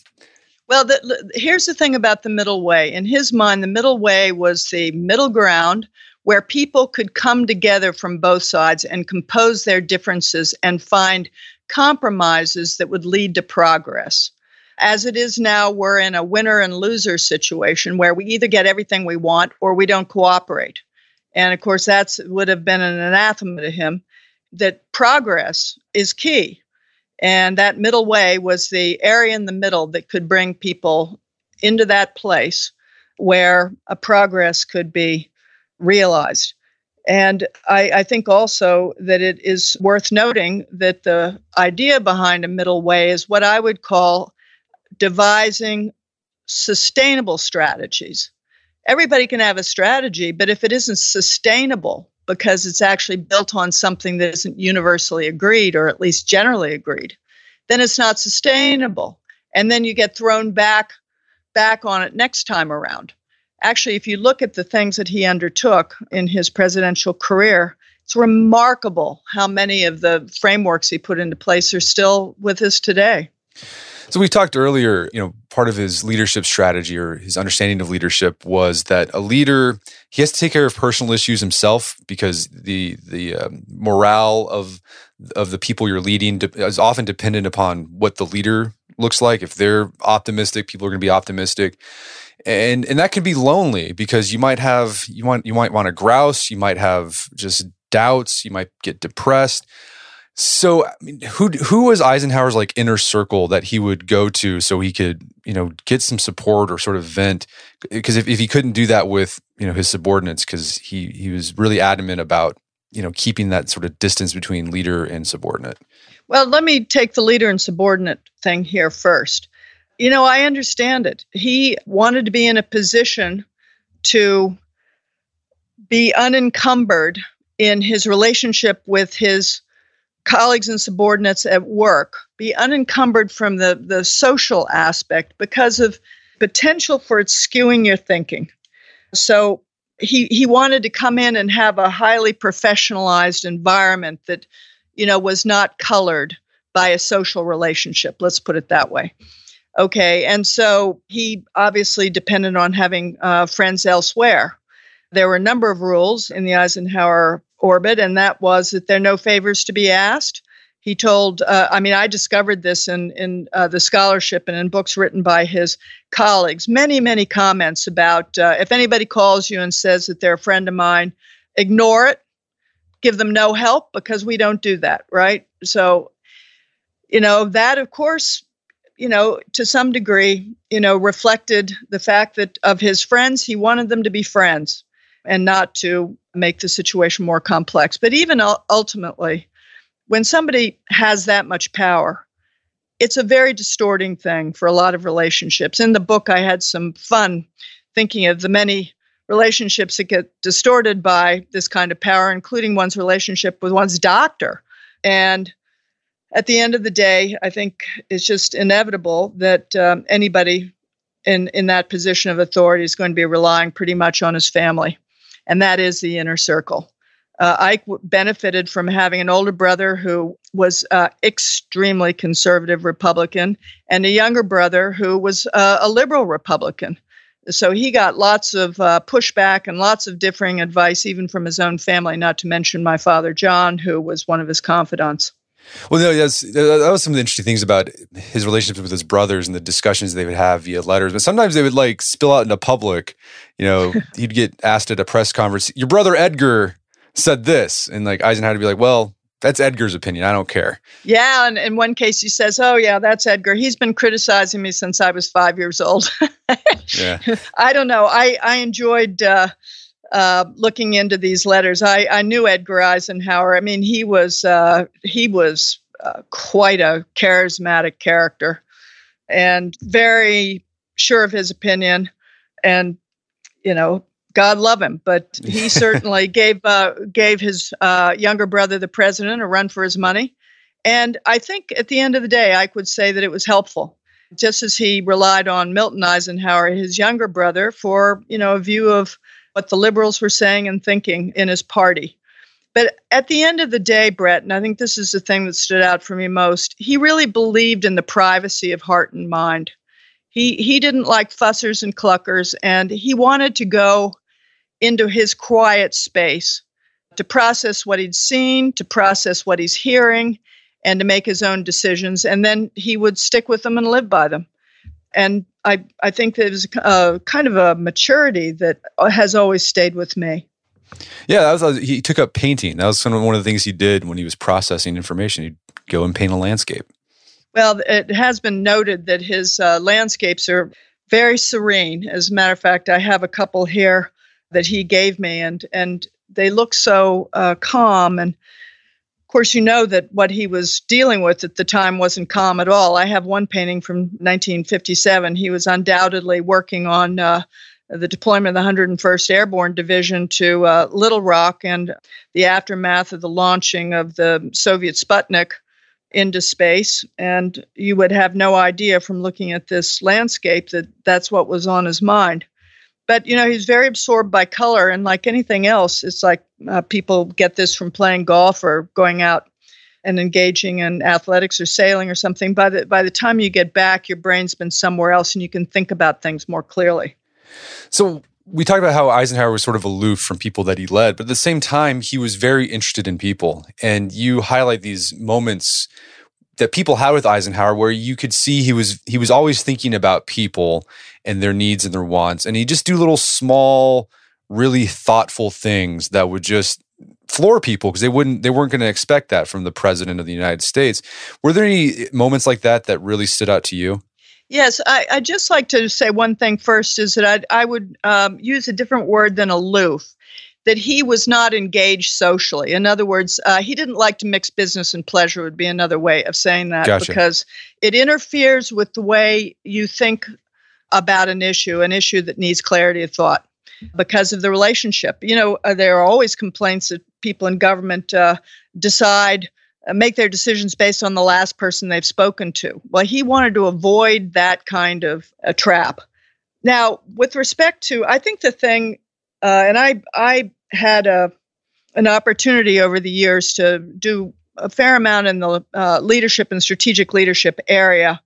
Well, the, here's the thing about the middle way. In his mind, the middle way was the middle ground where people could come together from both sides and compose their differences and find compromises that would lead to progress. As it is now, we're in a winner and loser situation where we either get everything we want or we don't cooperate. And of course, that would have been an anathema to him that progress is key. And that middle way was the area in the middle that could bring people into that place where a progress could be realized. And I, I, think also that it is worth noting that the idea behind a middle way is what I would call devising sustainable strategies. Everybody can have a strategy, but if it isn't sustainable, because it's actually built on something that isn't universally agreed or at least generally agreed, then it's not sustainable. And then you get thrown back back on it next time around. Actually, if you look at the things that he undertook in his presidential career, it's remarkable how many of the frameworks he put into place are still with us today. So we talked earlier, you know, part of his leadership strategy or his understanding of leadership was that a leader he has to take care of personal issues himself because the the um, morale of of the people you're leading de- is often dependent upon what the leader looks like. If they're optimistic, people are going to be optimistic. And and that can be lonely because you might have you want you might want to grouse, you might have just doubts, you might get depressed. So, I mean, who who was Eisenhower's like inner circle that he would go to so he could, you know, get some support or sort of vent? Because if, if he couldn't do that with, you know, his subordinates, because he he was really adamant about, you know, keeping that sort of distance between leader and subordinate. Well, let me take the leader and subordinate thing here first. You know, I understand it. He wanted to be in a position to be unencumbered in his relationship with his colleagues and subordinates at work be unencumbered from the, the social aspect because of potential for it skewing your thinking. So he, he wanted to come in and have a highly professionalized environment that, you know, was not colored by a social relationship. Let's put it that way. Okay. And so he obviously depended on having uh, friends elsewhere. There were a number of rules in the Eisenhower orbit, and that was that there are no favors to be asked. He told, uh, I mean, I discovered this in, in uh, the scholarship and in books written by his colleagues. Many, many comments about uh, if anybody calls you and says that they're a friend of mine, ignore it, give them no help because we don't do that, right? So, you know, that of course, you know, to some degree, you know, reflected the fact that of his friends, he wanted them to be friends and not to make the situation more complex. But even ultimately, when somebody has that much power, it's a very distorting thing for a lot of relationships. In the book, I had some fun thinking of the many relationships that get distorted by this kind of power, including one's relationship with one's doctor. And at the end of the day, I think it's just inevitable that um, anybody in, in that position of authority is going to be relying pretty much on his family. And that is the inner circle. Uh, Ike benefited from having an older brother who was uh, extremely conservative Republican and a younger brother who was uh, a liberal Republican. So he got lots of uh, pushback and lots of differing advice, even from his own family, not to mention my father, John, who was one of his confidants. Well, no, that's, that was some of the interesting things about his relationship with his brothers and the discussions they would have via letters. But sometimes they would like spill out into public. You know, he'd get asked at a press conference, "Your brother Edgar said this, and like Eisenhower would be like, well, that's Edgar's opinion. I don't care. Yeah, and in one case he says, "Oh yeah, that's Edgar. He's been criticizing me since I was five years old." yeah. I don't know. I I enjoyed uh, uh, looking into these letters. I I knew Edgar Eisenhower. I mean, he was uh, he was uh, quite a charismatic character, and very sure of his opinion, and you know God love him, but he certainly gave uh, gave his uh, younger brother, the president, a run for his money. And I think at the end of the day, I could say that it was helpful, just as he relied on Milton Eisenhower, his younger brother, for you know a view of what the liberals were saying and thinking in his party. But at the end of the day, Brett, and I think this is the thing that stood out for me most, he really believed in the privacy of heart and mind. He he didn't like fussers and cluckers, and he wanted to go into his quiet space to process what he'd seen, to process what he's hearing, and to make his own decisions. And then he would stick with them and live by them. And I, I think there's a kind of a maturity that has always stayed with me. Yeah, that was, he took up painting. That was one of the things he did when he was processing information. He'd go and paint a landscape. Well, it has been noted that his uh, landscapes are very serene. As a matter of fact, I have a couple here that he gave me, and and they look so uh, calm. And of course, you know that what he was dealing with at the time wasn't calm at all. I have one painting from 1957. He was undoubtedly working on. Uh, the deployment of the 101st Airborne Division to uh, Little Rock and the aftermath of the launching of the Soviet Sputnik into space. And you would have no idea from looking at this landscape that that's what was on his mind but you know he's very absorbed by color and like anything else it's like uh, people get this from playing golf or going out and engaging in athletics or sailing or something by the by the time you get back your brain's been somewhere else and you can think about things more clearly so we talked about how Eisenhower was sort of aloof from people that he led, but at the same time, he was very interested in people. And you highlight these moments that people had with Eisenhower where you could see he was he was always thinking about people and their needs and their wants and he just do little small really thoughtful things that would just floor people because they wouldn't they weren't going to expect that from the president of the United States. Were there any moments like that that really stood out to you? Yes, I, would just like to say one thing first is that I'd, I would um, use a different word than aloof that he was not engaged socially. In other words, uh, he didn't like to mix business and pleasure, would be another way of saying that, gotcha. because it interferes with the way you think about an issue, an issue that needs clarity of thought because of the relationship. You know, uh, there are always complaints that people in government uh, decide. Uh, make their decisions based on the last person they've spoken to. Well, he wanted to avoid that kind of a trap. Now, with respect to, I think the thing, uh, and I, I had a an opportunity over the years to do a fair amount in the uh, leadership and strategic leadership area.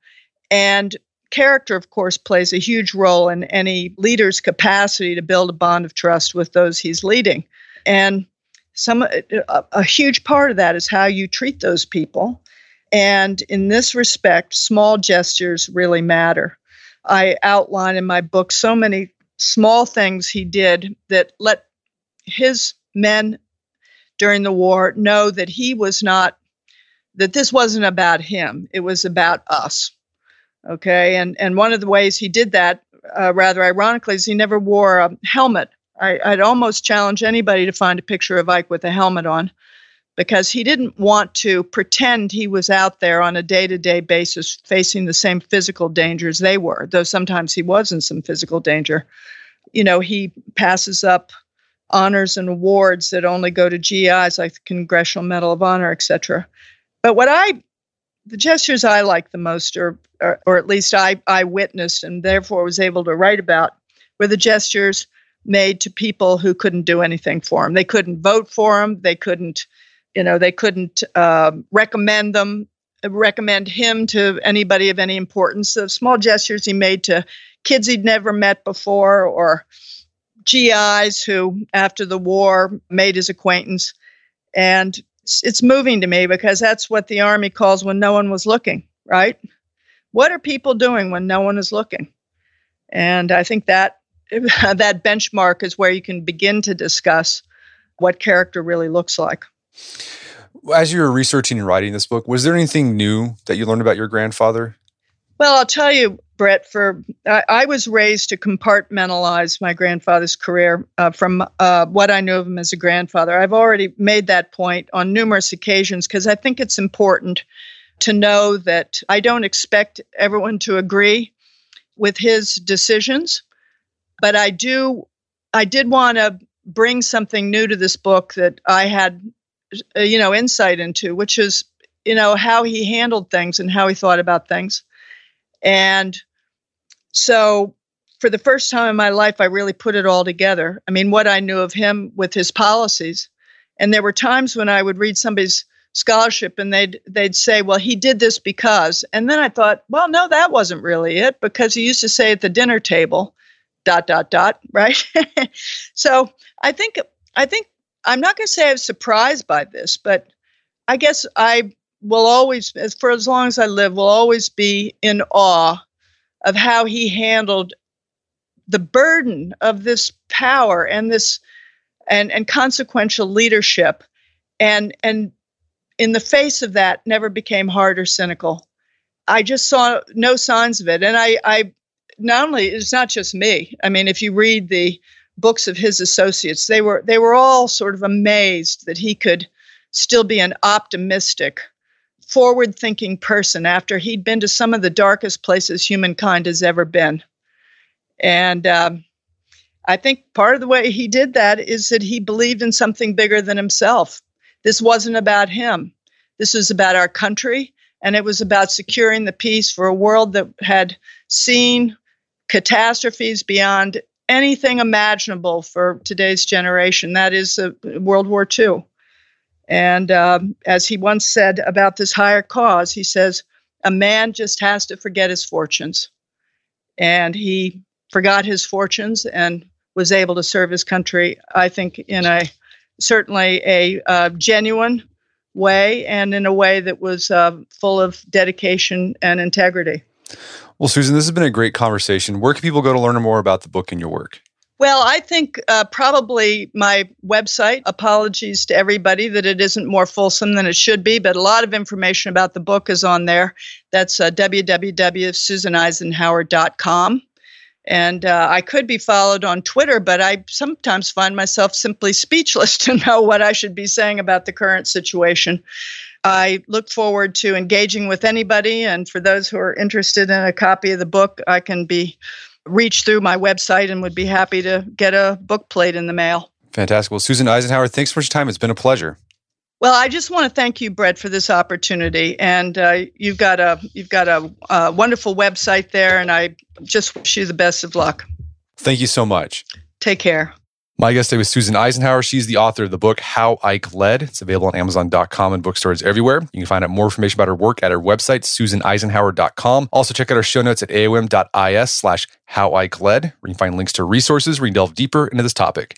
And character, of course, plays a huge role in any leader's capacity to build a bond of trust with those he's leading. And some a, a huge part of that is how you treat those people And in this respect, small gestures really matter. I outline in my book so many small things he did that let his men during the war know that he was not, that this wasn't about him, it was about us. Okay. And, and one of the ways he did that, uh, rather ironically, is he never wore a helmet. I, I'd almost challenge anybody to find a picture of Ike with a helmet on because he didn't want to pretend he was out there on a day to day basis facing the same physical dangers they were, though sometimes he was in some physical danger. You know, he passes up honors and awards that only go to GIs like the Congressional Medal of Honor, etc. But what I, the gestures I like the most, or, or, or at least I, I witnessed and therefore was able to write about, were the gestures made to people who couldn't do anything for him. They couldn't vote for him. They couldn't you know, they couldn't uh, recommend them, recommend him to anybody of any importance. The small gestures he made to kids he'd never met before or GIs who, after the war, made his acquaintance. And it's, it's moving to me because that's what the Army calls when no one was looking, right? What are people doing when no one is looking? And I think that that benchmark is where you can begin to discuss what character really looks like. As you were researching and writing this book, was there anything new that you learned about your grandfather? Well, I'll tell you, Brett. For I, I was raised to compartmentalize my grandfather's career uh, from uh, what I knew of him as a grandfather. I've already made that point on numerous occasions because I think it's important to know that I don't expect everyone to agree with his decisions, but I do. I did want to bring something new to this book that I had Uh, you know insight into which is you know how he handled things and how he thought about things. And so for the first time in my life i really put it all together. I mean what i knew of him with his policies. And there were times when i would read somebody's scholarship and they'd they'd say well he did this because. And then i thought well no that wasn't really it because he used to say at the dinner table dot dot dot right? So i think i think I'm not going to say I was surprised by this, but I guess I will always, as for as long as I live, will always be in awe of how he handled the burden of this power and this and and consequential leadership, and and in the face of that, never became hard or cynical. I just saw no signs of it, and I I not only it's not just me. I mean, if you read the books of his associates. They were they were all sort of amazed that he could still be an optimistic, forward-thinking person after he'd been to some of the darkest places humankind has ever been. And um, I think part of the way he did that is that he believed in something bigger than himself. This wasn't about him. This was about our country, and it was about securing the peace for a world that had seen catastrophes beyond anything imaginable for today's generation. That is uh, World War II. And um, as he once said about this higher cause, he says, a man just has to forget his fortunes. And he forgot his fortunes and was able to serve his country, I think, in a certainly a uh, genuine way and in a way that was uh, full of dedication and integrity. Well, Susan, this has been a great conversation. Where can people go to learn more about the book and your work? Well, I think uh, probably my website. Apologies to everybody that it isn't more fulsome than it should be, but a lot of information about the book is on there. That's uh, www.susaneisenhower.com. And uh, I could be followed on Twitter, but I sometimes find myself simply speechless to know what I should be saying about the current situation. I look forward to engaging with anybody. And for those who are interested in a copy of the book, I can be reached through my website and would be happy to get a book plate in the mail. Fantastic. Well, Susan Eisenhower, thanks for your time. It's been a pleasure. Well, I just want to thank you, Brett, for this opportunity, and uh, you've got a you've got a, a wonderful website there, and I just wish you the best of luck. Thank you so much. Take care. My guest today was Susan Eisenhower. She's the author of the book How Ike Led. It's available on Amazon.com and bookstores everywhere. You can find out more information about her work at her website, susaneisenhower.com. Also, check out our show notes at aom.is slash how Ike led, where you can find links to resources where you can delve deeper into this topic.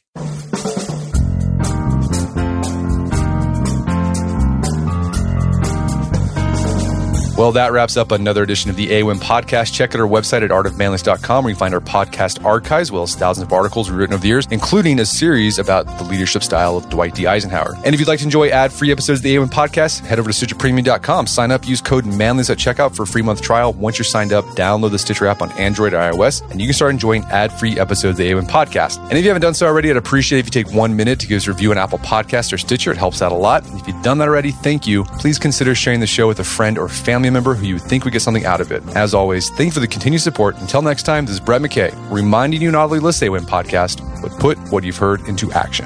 Well, that wraps up another edition of the AOM podcast. Check out our website at artofmanliness.com where you find our podcast archives, as well as thousands of articles we've written over the years, including a series about the leadership style of Dwight D. Eisenhower. And if you'd like to enjoy ad-free episodes of the AOM podcast, head over to StitcherPremium.com. Sign up, use code manliness at checkout for a free month trial. Once you're signed up, download the Stitcher app on Android or iOS, and you can start enjoying ad-free episodes of the AOM podcast. And if you haven't done so already, I'd appreciate if you take one minute to give us a review on Apple Podcasts or Stitcher. It helps out a lot. And if you've done that already, thank you. Please consider sharing the show with a friend or family member who you think would get something out of it. As always, thank you for the continued support. Until next time, this is Brett McKay, reminding you not only listen to AOM podcast, but put what you've heard into action.